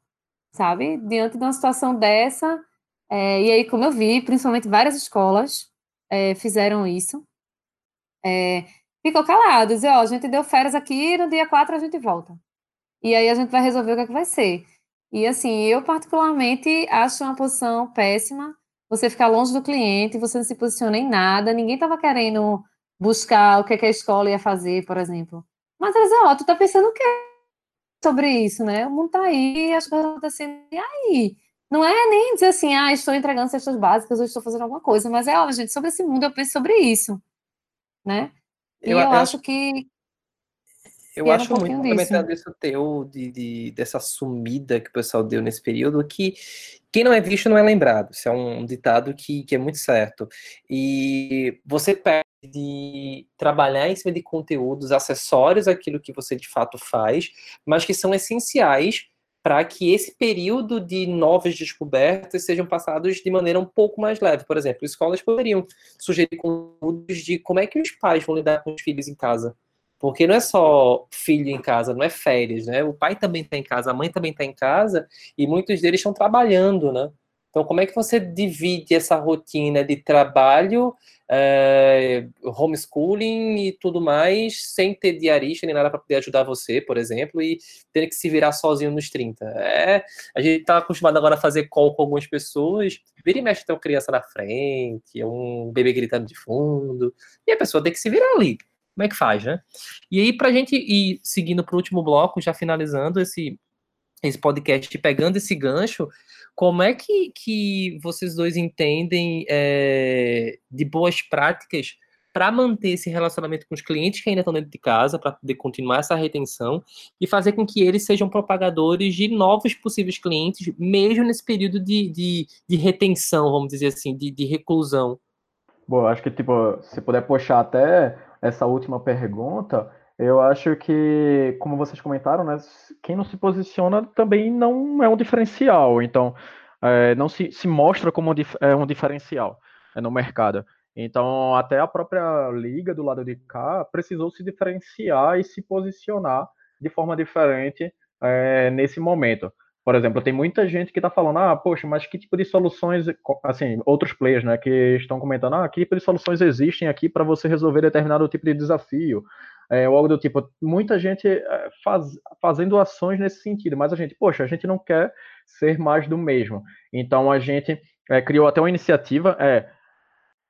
sabe? Diante de uma situação dessa, é, e aí, como eu vi, principalmente várias escolas é, fizeram isso, é, ficou calado, dizer, ó, a gente deu férias aqui, no dia 4 a gente volta. E aí a gente vai resolver o que é que vai ser. E assim, eu particularmente acho uma posição péssima, você ficar longe do cliente, você não se posiciona em nada, ninguém estava querendo buscar o que, é que a escola ia fazer, por exemplo. Mas eles, ó, tu tá pensando o quê? Sobre isso, né? O mundo tá aí, as coisas acontecendo, e aí? Não é nem dizer assim, ah, estou entregando cestas básicas ou estou fazendo alguma coisa, mas é, ó, gente, sobre esse mundo eu penso sobre isso, né? E eu, eu acho que. Eu que acho um muito complementar isso teu, de, de, dessa sumida que o pessoal deu nesse período, que quem não é visto não é lembrado. Isso é um ditado que, que é muito certo. E você perde de trabalhar em cima de conteúdos acessórios àquilo que você de fato faz, mas que são essenciais para que esse período de novas descobertas sejam passados de maneira um pouco mais leve. Por exemplo, escolas poderiam sugerir conteúdos de como é que os pais vão lidar com os filhos em casa. Porque não é só filho em casa, não é férias, né? O pai também está em casa, a mãe também está em casa, e muitos deles estão trabalhando, né? Então, como é que você divide essa rotina de trabalho, é, homeschooling e tudo mais, sem ter diarista nem nada para poder ajudar você, por exemplo, e ter que se virar sozinho nos 30? É, a gente está acostumado agora a fazer call com algumas pessoas, vira e mexe tem uma criança na frente, um bebê gritando de fundo, e a pessoa tem que se virar ali. Como é que faz, né? E aí, para a gente ir seguindo para o último bloco, já finalizando esse, esse podcast, pegando esse gancho, como é que, que vocês dois entendem é, de boas práticas para manter esse relacionamento com os clientes que ainda estão dentro de casa, para poder continuar essa retenção e fazer com que eles sejam propagadores de novos possíveis clientes, mesmo nesse período de, de, de retenção, vamos dizer assim, de, de reclusão? Bom, acho que, tipo, se puder puxar até essa última pergunta, eu acho que, como vocês comentaram, né, quem não se posiciona também não é um diferencial. Então, é, não se, se mostra como um, é, um diferencial é, no mercado. Então, até a própria liga do lado de cá precisou se diferenciar e se posicionar de forma diferente é, nesse momento. Por exemplo, tem muita gente que está falando, ah, poxa, mas que tipo de soluções, assim, outros players, né, que estão comentando, ah, que tipo de soluções existem aqui para você resolver determinado tipo de desafio, é, ou algo do tipo. Muita gente é, faz, fazendo ações nesse sentido, mas a gente, poxa, a gente não quer ser mais do mesmo. Então a gente é, criou até uma iniciativa, é,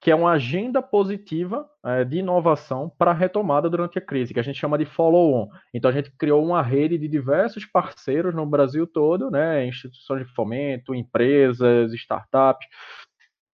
que é uma agenda positiva é, de inovação para retomada durante a crise, que a gente chama de follow-on. Então, a gente criou uma rede de diversos parceiros no Brasil todo, né, instituições de fomento, empresas, startups.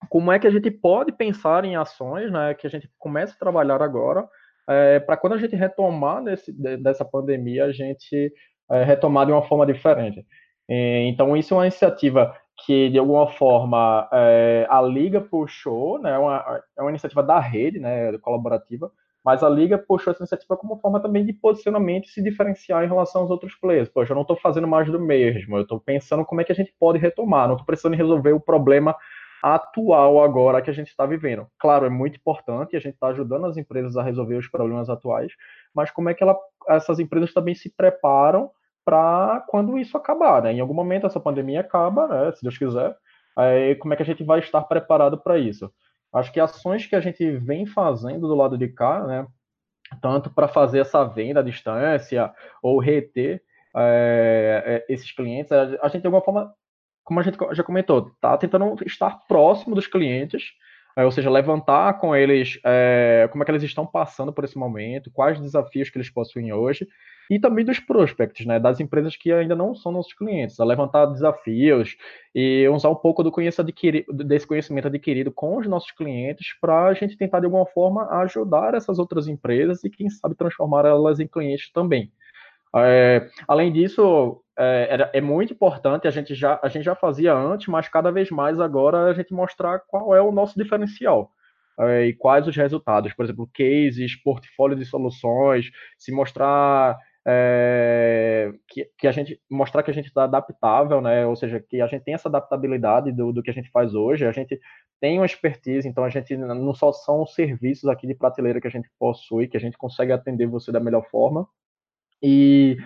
Como é que a gente pode pensar em ações né, que a gente começa a trabalhar agora, é, para quando a gente retomar desse, dessa pandemia, a gente é, retomar de uma forma diferente. Então, isso é uma iniciativa que de alguma forma é, a liga puxou, né, é uma, é uma iniciativa da rede, né, colaborativa, mas a liga puxou essa iniciativa como forma também de posicionamento e se diferenciar em relação aos outros players. Poxa, eu não estou fazendo mais do mesmo, eu estou pensando como é que a gente pode retomar, não estou precisando resolver o problema atual agora que a gente está vivendo. Claro, é muito importante, a gente está ajudando as empresas a resolver os problemas atuais, mas como é que ela, essas empresas também se preparam para quando isso acabar, né? Em algum momento essa pandemia acaba, né? Se Deus quiser. Aí, como é que a gente vai estar preparado para isso? Acho que ações que a gente vem fazendo do lado de cá, né? Tanto para fazer essa venda à distância ou reter é, esses clientes, a gente de alguma forma, como a gente já comentou, tá tentando estar próximo dos clientes, é, ou seja, levantar com eles é, como é que eles estão passando por esse momento, quais desafios que eles possuem hoje, e também dos prospects, né, das empresas que ainda não são nossos clientes, a levantar desafios e usar um pouco do conhecimento desse conhecimento adquirido com os nossos clientes para a gente tentar de alguma forma ajudar essas outras empresas e quem sabe transformar elas em clientes também. É, além disso, é, é muito importante, a gente, já, a gente já fazia antes, mas cada vez mais agora a gente mostrar qual é o nosso diferencial é, e quais os resultados. Por exemplo, cases, portfólio de soluções, se mostrar é, que, que, a gente mostrar que a gente está adaptável, né? Ou seja, que a gente tem essa adaptabilidade do, do que a gente faz hoje, a gente tem uma expertise, então a gente não só são os serviços aqui de prateleira que a gente possui, que a gente consegue atender você da melhor forma, e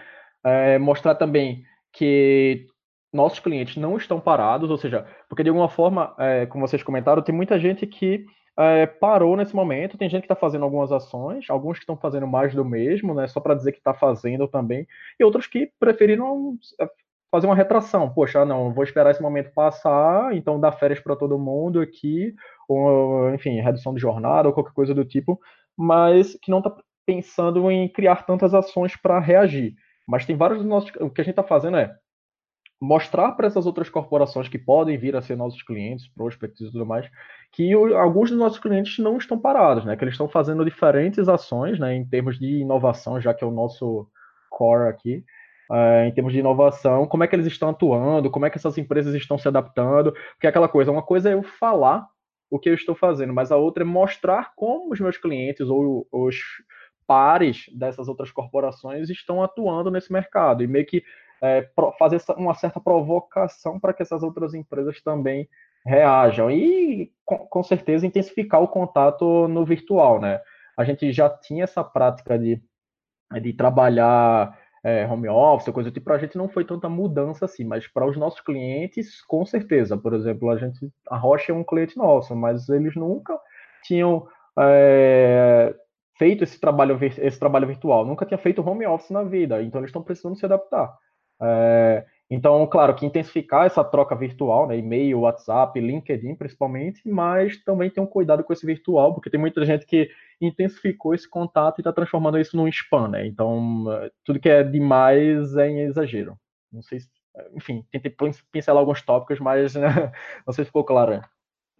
é, mostrar também que nossos clientes não estão parados, ou seja, porque de alguma forma, é, como vocês comentaram, tem muita gente que é, parou nesse momento. Tem gente que está fazendo algumas ações, alguns que estão fazendo mais do mesmo, né, só para dizer que está fazendo também, e outros que preferiram é, fazer uma retração. Poxa, não, vou esperar esse momento passar, então dar férias para todo mundo aqui, ou, enfim, redução de jornada ou qualquer coisa do tipo, mas que não está pensando em criar tantas ações para reagir. Mas tem vários dos nossos. O que a gente está fazendo é mostrar para essas outras corporações que podem vir a ser nossos clientes, prospects e tudo mais, que o, alguns dos nossos clientes não estão parados, né? Que eles estão fazendo diferentes ações, né? Em termos de inovação, já que é o nosso core aqui, uh, em termos de inovação, como é que eles estão atuando, como é que essas empresas estão se adaptando, porque é aquela coisa, uma coisa é eu falar o que eu estou fazendo, mas a outra é mostrar como os meus clientes ou os pares dessas outras corporações estão atuando nesse mercado e meio que é, fazer uma certa provocação para que essas outras empresas também reajam e com, com, certeza intensificar o contato no virtual, né? A gente já tinha essa prática de, de trabalhar é, home office, coisa do tipo, a gente não foi tanta mudança assim, mas para os nossos clientes, com certeza. Por exemplo, a gente, a Rocha é um cliente nosso, mas eles nunca tinham é, feito esse trabalho, esse trabalho virtual, nunca tinha feito home office na vida, então eles estão precisando se adaptar. É, então, claro, que intensificar essa troca virtual, né, e-mail, WhatsApp, LinkedIn principalmente, mas também tem um cuidado com esse virtual, porque tem muita gente que intensificou esse contato e está transformando isso num spam, né? Então, tudo que é demais é em exagero. Não sei se, enfim, tentei pincelar alguns tópicos, mas né, não sei se ficou claro.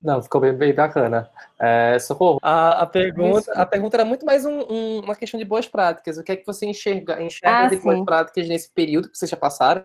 Não, ficou bem, bem bacana. É, socorro. A, a, pergunta, a pergunta era muito mais um, um, uma questão de boas práticas. O que é que você enxerga, enxerga ah, de sim. boas práticas nesse período que vocês já passaram?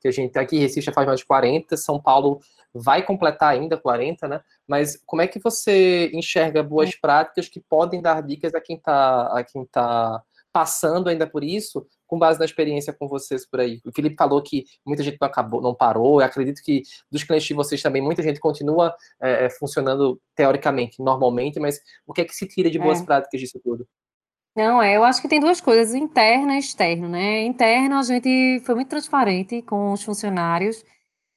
Que a gente aqui em Recife já faz mais de 40, São Paulo vai completar ainda 40, né? Mas como é que você enxerga boas práticas que podem dar dicas a quem está a quem tá passando ainda por isso, com base na experiência com vocês por aí? O Felipe falou que muita gente não acabou, não parou. Eu acredito que dos clientes de vocês também muita gente continua é, é funcionando teoricamente, normalmente. Mas o que é que se tira de boas é. práticas disso tudo? Não, é, eu acho que tem duas coisas, interno e externo, né? Interno, a gente foi muito transparente com os funcionários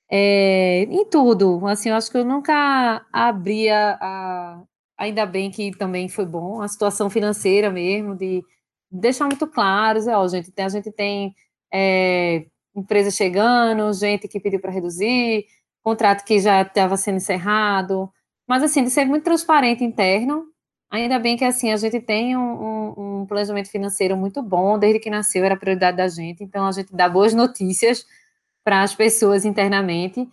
é, em tudo. Assim, eu acho que eu nunca abria a. Ainda bem que também foi bom, a situação financeira mesmo, de deixar muito claro, ó, gente, a gente tem é, empresa chegando, gente que pediu para reduzir, contrato que já estava sendo encerrado, mas assim, de ser muito transparente interno, ainda bem que assim, a gente tem um, um, um planejamento financeiro muito bom, desde que nasceu era prioridade da gente, então a gente dá boas notícias, para as pessoas internamente,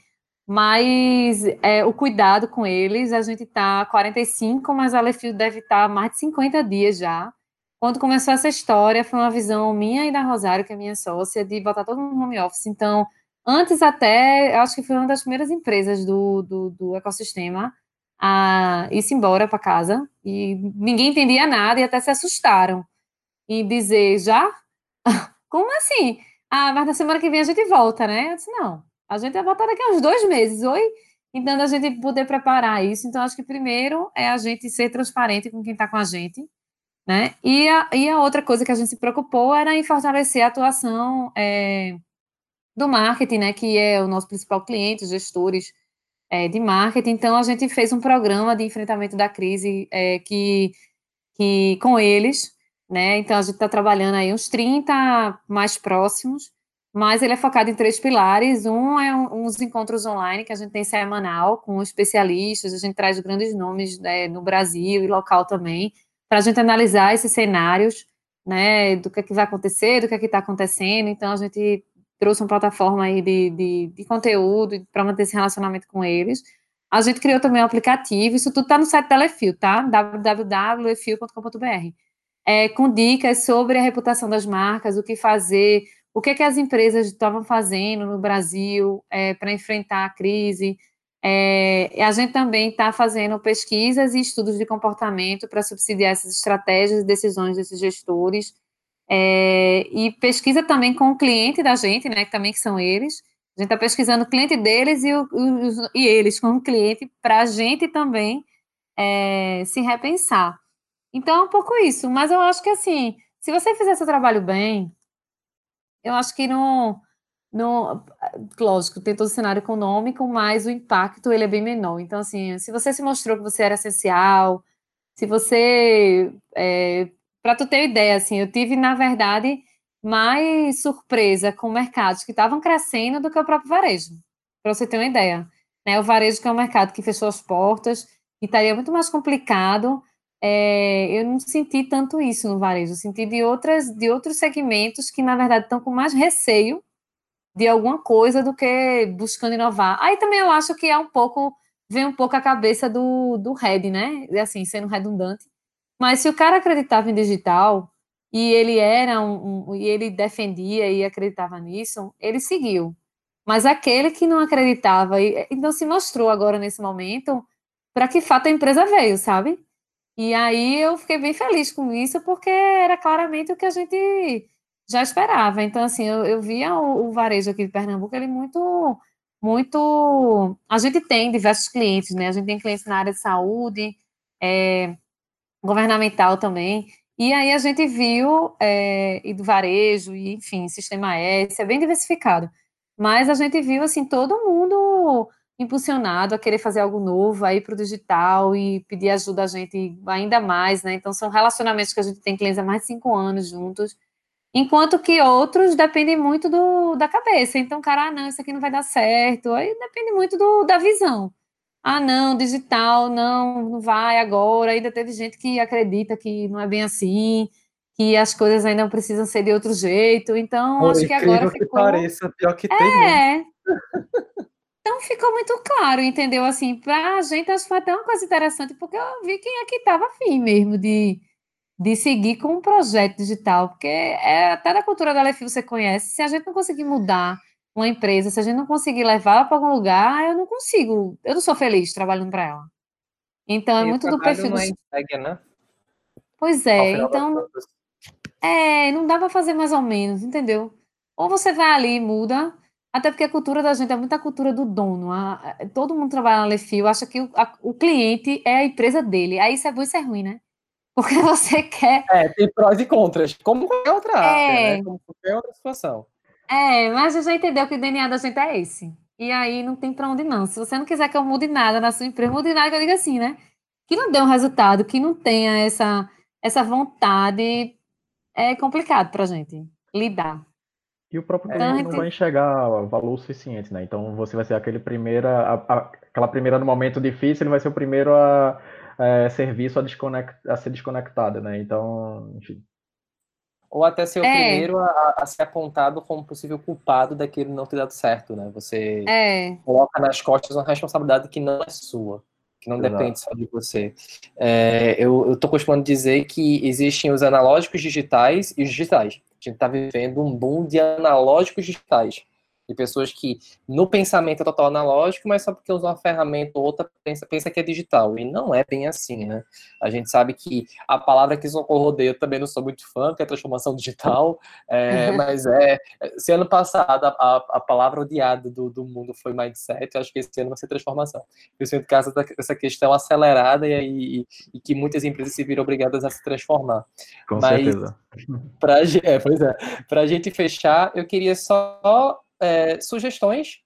mas é, o cuidado com eles, a gente está 45, mas a Lefio deve estar tá mais de 50 dias já. Quando começou essa história, foi uma visão minha e da Rosário, que é minha sócia, de botar todo mundo no home office. Então, antes até, acho que foi uma das primeiras empresas do, do, do ecossistema a ir-se embora para casa, e ninguém entendia nada e até se assustaram. E dizer, já? Como assim? ah, mas na semana que vem a gente volta, né? Eu disse, não, a gente vai voltar daqui a uns dois meses, oi? Então, a gente poder preparar isso. Então, acho que primeiro é a gente ser transparente com quem está com a gente, né? E a, e a outra coisa que a gente se preocupou era em fortalecer a atuação é, do marketing, né? Que é o nosso principal cliente, os gestores é, de marketing. Então, a gente fez um programa de enfrentamento da crise é, que, que com eles, né? Então a gente está trabalhando aí uns 30 mais próximos, mas ele é focado em três pilares. Um é um, uns encontros online que a gente tem semanal com especialistas, a gente traz grandes nomes né, no Brasil e local também, para a gente analisar esses cenários, né? Do que, é que vai acontecer, do que é está acontecendo. Então a gente trouxe uma plataforma aí de, de, de conteúdo para manter esse relacionamento com eles. A gente criou também um aplicativo, isso tudo está no site da Lefil, tá? www.lefil.com.br é, com dicas sobre a reputação das marcas, o que fazer, o que, que as empresas estavam fazendo no Brasil é, para enfrentar a crise. É, a gente também está fazendo pesquisas e estudos de comportamento para subsidiar essas estratégias e decisões desses gestores. É, e pesquisa também com o cliente da gente, né, que também que são eles. A gente está pesquisando o cliente deles e, o, e eles como cliente para a gente também é, se repensar. Então é um pouco isso, mas eu acho que assim, se você fizer seu trabalho bem, eu acho que não, lógico, tem todo o cenário econômico, mas o impacto ele é bem menor. Então, assim, se você se mostrou que você era essencial, se você. É, para tu ter ideia, assim, eu tive, na verdade, mais surpresa com mercados que estavam crescendo do que o próprio varejo, para você ter uma ideia. Né? O varejo, que é um mercado que fechou as portas, e estaria muito mais complicado é, eu não senti tanto isso no varejo, eu senti de, outras, de outros segmentos que, na verdade, estão com mais receio de alguma coisa do que buscando inovar. Aí também eu acho que é um pouco, vem um pouco a cabeça do, do head, né? Assim, sendo redundante. Mas se o cara acreditava em digital e ele era um, um e ele defendia e acreditava nisso, ele seguiu. Mas aquele que não acreditava, e, então se mostrou agora nesse momento para que fato a empresa veio, sabe? E aí eu fiquei bem feliz com isso, porque era claramente o que a gente já esperava. Então, assim, eu, eu via o, o, varejo aqui de Pernambuco, ele muito, muito... A gente tem diversos clientes, né? A gente tem clientes na área de saúde, é, governamental também, e aí a gente viu, é, e do varejo, e enfim, sistema S, é bem diversificado. Mas a gente viu, assim, todo mundo impulsionado a querer fazer algo novo, aí para o digital e pedir ajuda a gente ainda mais, né? Então, são relacionamentos que a gente tem clientes há mais de cinco anos juntos, enquanto que outros dependem muito do, da cabeça. Então, cara, ah, não, isso aqui não vai dar certo. Aí depende muito do, da visão. Ah, não, digital, não, não vai agora. Ainda teve gente que acredita que não é bem assim, que as coisas ainda precisam ser de outro jeito. Então, Pô, acho que agora ficou... que pareça, pior que tem. Né? É. Então ficou muito claro, entendeu? Assim, para a gente acho que foi até uma coisa interessante, porque eu vi quem é que estava afim mesmo de, de seguir com um projeto digital, porque é, até da cultura da Lefil você conhece, se a gente não conseguir mudar uma empresa, se a gente não conseguir levar para algum lugar, eu não consigo, eu não sou feliz trabalhando para ela. Então, é muito do perfil. Não é entregue, né? Pois é, então. É, não dá para fazer mais ou menos, entendeu? Ou você vai ali e muda, até porque a cultura da gente é muita cultura do dono. A, a, todo mundo trabalha na Lefil, acha que o, a, o, cliente é a empresa dele. Aí isso é bom e isso é ruim, né? Porque você quer. É, tem prós e contras, como qualquer outra é... área, né? Como qualquer outra situação. É, mas a gente já entendeu que o DNA da gente é esse. E aí não tem para onde não. Se você não quiser que eu mude nada na sua empresa, mude nada que eu diga assim, né? Que não dê um resultado, que não tenha essa, essa vontade, é complicado para a gente lidar. E o próprio cliente então, não vai enxergar valor suficiente, né? Então você vai ser aquele primeira, a, a, aquela primeira no momento difícil, ele vai ser o primeiro a é, serviço a, desconect, a ser desconectado, né? Então, enfim. Ou até ser o é. primeiro a, a, ser apontado como possível culpado daquilo não ter dado certo, né? Você é. coloca nas costas uma responsabilidade que não é sua, que não Exato. depende só de você. É, eu estou costumando dizer que existem os analógicos digitais e os digitais. A gente está vivendo um boom de analógicos digitais de pessoas que no pensamento é total analógico, mas só porque usa uma ferramenta ou outra pensa, pensa que é digital. E não é bem assim, né? A gente sabe que a palavra que Socorro eu também não sou muito fã, que é transformação digital, é, mas é. Se ano passado a, a palavra odiada do, do mundo foi mindset, eu acho que esse ano vai ser transformação. Eu sinto que essa, essa questão acelerada e, e, e, que muitas empresas se viram obrigadas a se transformar. Com mas, certeza. Pra, é, pois é. Para a gente fechar, eu queria só é, sugestões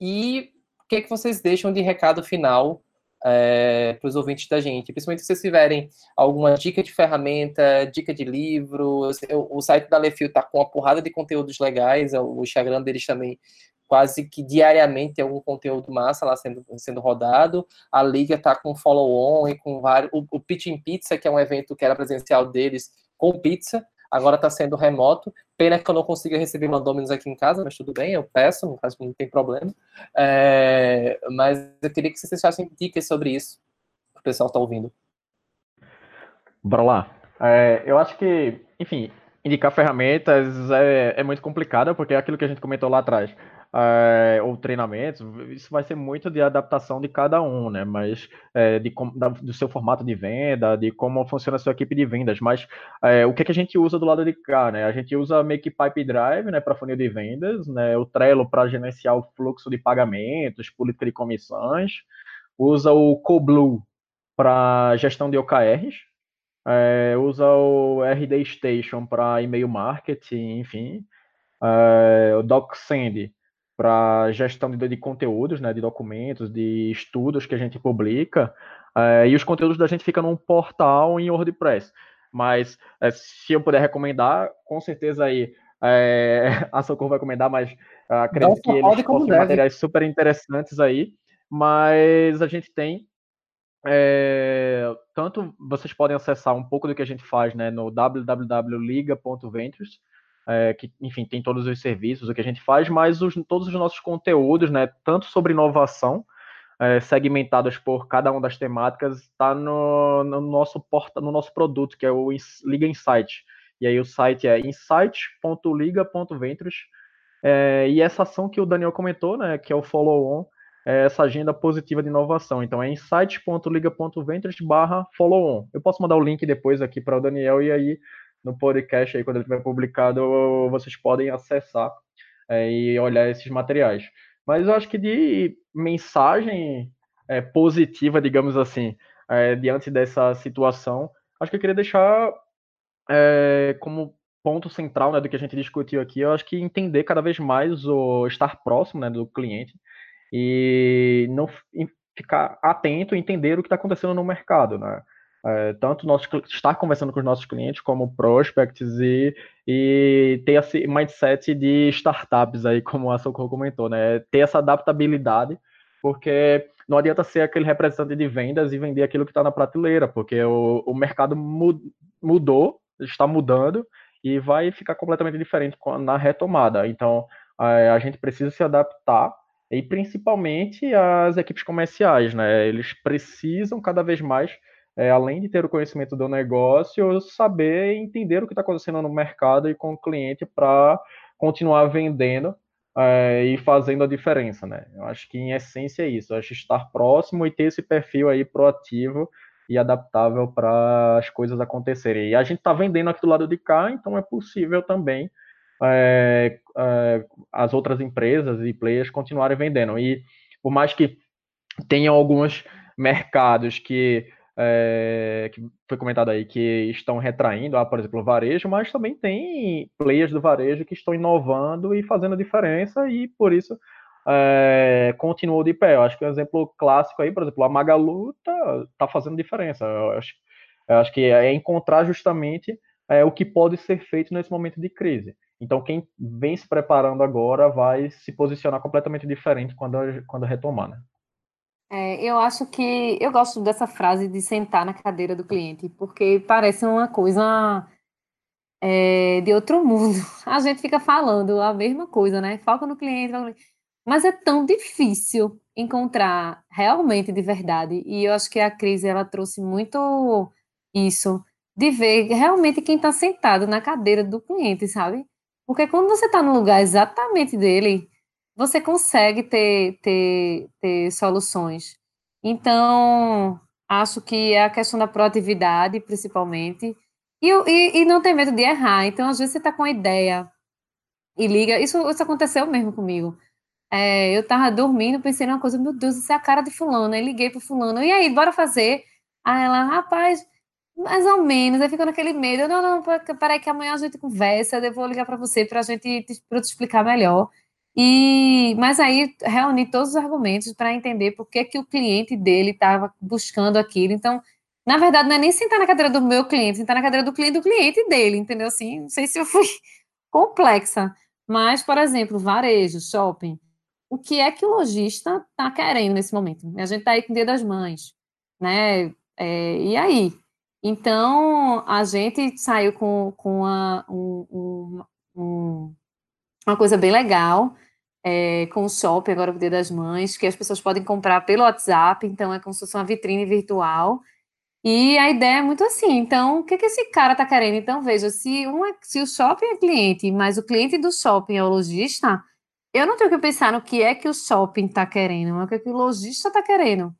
e o que, é que vocês deixam de recado final é, para os ouvintes da gente. Principalmente se vocês tiverem alguma dica de ferramenta, dica de livro. O site da Lefil está com uma porrada de conteúdos legais, o Instagram deles também quase que diariamente tem algum conteúdo massa lá sendo, sendo rodado. A Liga está com follow-on e com vários. O, o Pitch in Pizza, que é um evento que era presencial deles, com pizza agora está sendo remoto. Pena que eu não consiga receber mandôminos aqui em casa, mas tudo bem, eu peço, não, não tem problema. É, mas eu queria que vocês deixassem dicas sobre isso, que o pessoal está ouvindo. Bora lá. É, eu acho que, enfim, indicar ferramentas é, é muito complicado, porque é aquilo que a gente comentou lá atrás é, ou treinamentos, isso vai ser muito de adaptação de cada um, né? Mas é, de, da, do seu formato de venda, de como funciona a sua equipe de vendas. Mas é, o que, que a gente usa do lado de cá, né? A gente usa meio que Pipe Drive, né, para funil de vendas, né? O Trello para gerenciar o fluxo de pagamentos, política de comissões, usa o CoBlue para gestão de OKRs, é, usa o RD Station para e-mail marketing, enfim, é, o DocSend para gestão de, de, conteúdos, né, de documentos, de estudos que a gente publica, é, e os conteúdos da gente ficam num portal em WordPress. Mas é, se eu puder recomendar, com certeza aí é, a Socorro vai recomendar, mas acredito Não, que eles possuem materiais super interessantes aí. Mas a gente tem é, tanto vocês podem acessar um pouco do que a gente faz né, no www.liga.ventures, é, que, enfim, tem todos os serviços, o que a gente faz, mas os, todos os nossos conteúdos, né, tanto sobre inovação, é, segmentados por cada uma das temáticas, está no, no, nosso porta, no nosso produto, que é o Liga Insight. E aí o site é insight.liga.ventures. É, e essa ação que o Daniel comentou, né, que é o follow-on, é essa agenda positiva de inovação. Então é insight.liga.ventures barra follow-on. Eu posso mandar o link depois aqui para o Daniel e aí no podcast aí, quando ele tiver publicado, vocês podem acessar é, e olhar esses materiais. Mas eu acho que de mensagem é, positiva, digamos assim, é, diante dessa situação, acho que eu queria deixar é, como ponto central né, do que a gente discutiu aqui, eu acho que entender cada vez mais o estar próximo né, do cliente e não ficar atento, entender o que está acontecendo no mercado, né? É, tanto nós estar conversando com os nossos clientes como prospects e, e ter esse mindset de startups aí, como a Socorro comentou, né? Ter essa adaptabilidade, porque não adianta ser aquele representante de vendas e vender aquilo que está na prateleira, porque o, o mercado mudou, está mudando e vai ficar completamente diferente na retomada. Então, a, a gente precisa se adaptar e principalmente as equipes comerciais, né? Eles precisam cada vez mais, é, além de ter o conhecimento do negócio, saber entender o que está acontecendo no mercado e com o cliente para continuar vendendo é, e fazendo a diferença, né? Eu acho que em essência é isso. Acho estar próximo e ter esse perfil aí proativo e adaptável para as coisas acontecerem. E a gente está vendendo aqui do lado de cá, então é possível também é, é, as outras empresas e players continuarem vendendo. E por mais que tenham alguns mercados que, é, que foi comentado aí, que estão retraindo, ah, por exemplo, o varejo, mas também tem players do varejo que estão inovando e fazendo diferença e por isso é, continuou de pé. Eu acho que um exemplo clássico aí, por exemplo, a Magalu tá, tá fazendo diferença. Eu acho, eu acho que é encontrar justamente é, o que pode ser feito nesse momento de crise. Então, quem vem se preparando agora vai se posicionar completamente diferente quando, quando retomar, né? É, eu acho que eu gosto dessa frase de sentar na cadeira do cliente, porque parece uma coisa é, de outro mundo. A gente fica falando a mesma coisa, né? Foca no cliente, mas é tão difícil encontrar realmente de verdade. E eu acho que a crise ela trouxe muito isso de ver realmente quem está sentado na cadeira do cliente, sabe? Porque quando você está no lugar exatamente dele, você consegue ter, ter, ter soluções. Então, acho que é a questão da proatividade, principalmente, e, e, e não ter medo de errar. Então, às vezes, você está com uma ideia e liga. Isso, isso aconteceu mesmo comigo. É, eu estava dormindo, pensei numa coisa, meu Deus, isso é a cara de fulano. Aí liguei para fulano, e aí, bora fazer? Aí ela, rapaz, mais ou menos, aí fica naquele medo. Não, não, peraí que amanhã a gente conversa, eu vou ligar para você para a gente pra te explicar melhor. E, mas aí reunir todos os argumentos para entender por que, que o cliente dele estava buscando aquilo. Então, na verdade, não é nem sentar na cadeira do meu cliente, sentar na cadeira do cliente do cliente dele, entendeu? Assim, não sei se eu fui complexa. Mas, por exemplo, varejo, shopping. O que é que o lojista está querendo nesse momento? A gente está aí com o Dia das Mães, né? É, e aí? Então, a gente saiu com, com um, um, uma coisa bem legal, é, com o shopping agora o Dia das Mães, que as pessoas podem comprar pelo WhatsApp, então é como se fosse uma vitrine virtual. E a ideia é muito assim. Então, o que, que esse cara está querendo? Então, veja, se, se o shopping é cliente, mas o cliente do shopping é o lojista, eu não tenho que pensar no que é que o shopping está querendo, mas o que, é que o lojista está querendo.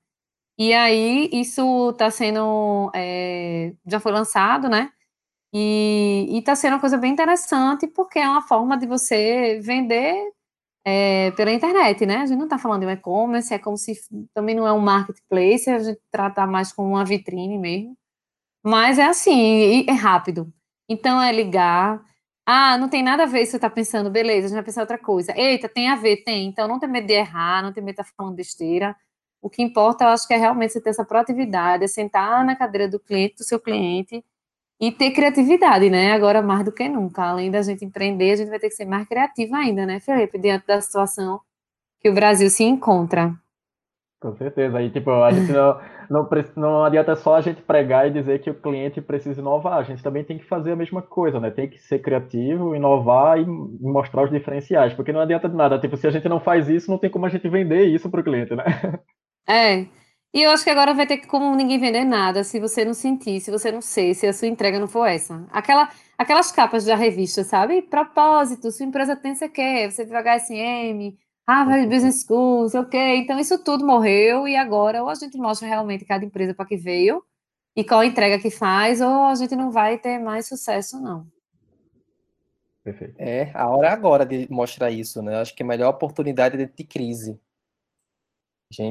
E aí, isso está sendo, é, já foi lançado, né? E está sendo uma coisa bem interessante, porque é uma forma de você vender é, pela internet, né? A gente não está falando de um e-commerce, é como se também não é um marketplace, a gente trata mais como uma vitrine mesmo. Mas é assim, é rápido. Então é ligar. Ah, não tem nada a ver se você está pensando, beleza, a gente vai pensar outra coisa. Eita, tem a ver, tem. Então não tem medo de errar, não tem medo de estar tá falando besteira. O que importa, eu acho que é realmente você ter essa proatividade, é sentar na cadeira do cliente, do seu cliente, e ter criatividade, né? Agora mais do que nunca. Além da gente empreender, a gente vai ter que ser mais criativo ainda, né, Felipe? Diante da situação que o Brasil se encontra. Com certeza. Aí, tipo, a gente não, não, não adianta só a gente pregar e dizer que o cliente precisa inovar. A gente também tem que fazer a mesma coisa, né? Tem que ser criativo, inovar e mostrar os diferenciais. Porque não adianta de nada. Tipo, se a gente não faz isso, não tem como a gente vender isso para o cliente, né? É. E eu acho que agora vai ter que, como ninguém vender nada, se você não sentir, se você não ser, se a sua entrega não for essa. Aquela, aquelas capas da revista, sabe? Propósito, sua empresa tem você quer, você vai HSM, Harvard Business School, sei o quê. Então, isso tudo morreu e agora ou a gente mostra realmente cada empresa para que veio e qual a entrega que faz, ou a gente não vai ter mais sucesso, não. Perfeito. É, a hora é agora de mostrar isso, né? Acho que a melhor oportunidade é de crise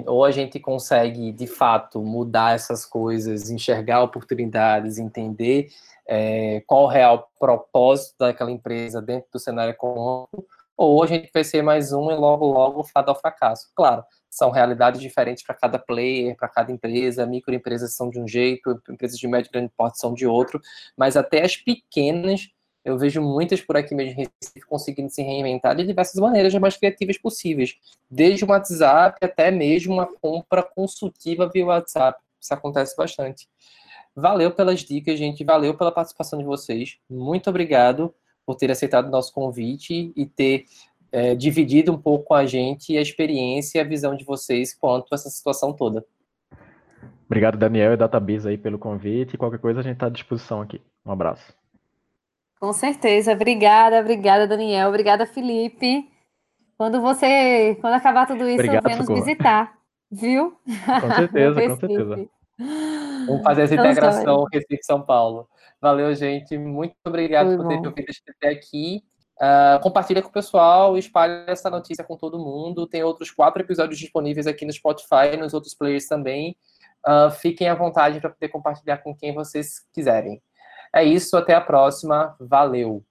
ou a gente consegue, de fato, mudar essas coisas, enxergar oportunidades, entender é, qual o real propósito daquela empresa dentro do cenário econômico, ou a gente vai ser mais um e logo, logo fado ao fracasso. Claro, são realidades diferentes para cada player, para cada empresa, microempresas são de um jeito, empresas de médio e grande porte são de outro, mas até as pequenas eu vejo muitas por aqui mesmo Recife conseguindo se reinventar de diversas maneiras mais criativas possíveis, desde o WhatsApp até mesmo uma compra consultiva via WhatsApp. Isso acontece bastante. Valeu pelas dicas, gente. Valeu pela participação de vocês. Muito obrigado por ter aceitado o nosso convite e ter é, dividido um pouco com a gente a experiência e a visão de vocês quanto a essa situação toda. Obrigado, Daniel e Database aí pelo convite. Qualquer coisa a gente está à disposição aqui. Um abraço. Com certeza. Obrigada, obrigada, Daniel. Obrigada, Felipe. Quando você, quando acabar tudo isso, Obrigado, venha nos visitar, viu? Com certeza, com certeza. Vamos fazer essa então, integração Recife-São Paulo. Valeu, gente. Muito obrigado Foi por ter ouvido até aqui. Uh, compartilha com o pessoal, espalhe essa notícia com todo mundo. Tem outros quatro episódios disponíveis aqui no Spotify e nos outros players também. Uh, fiquem à vontade para poder compartilhar com quem vocês quiserem. É isso, até a próxima. Valeu!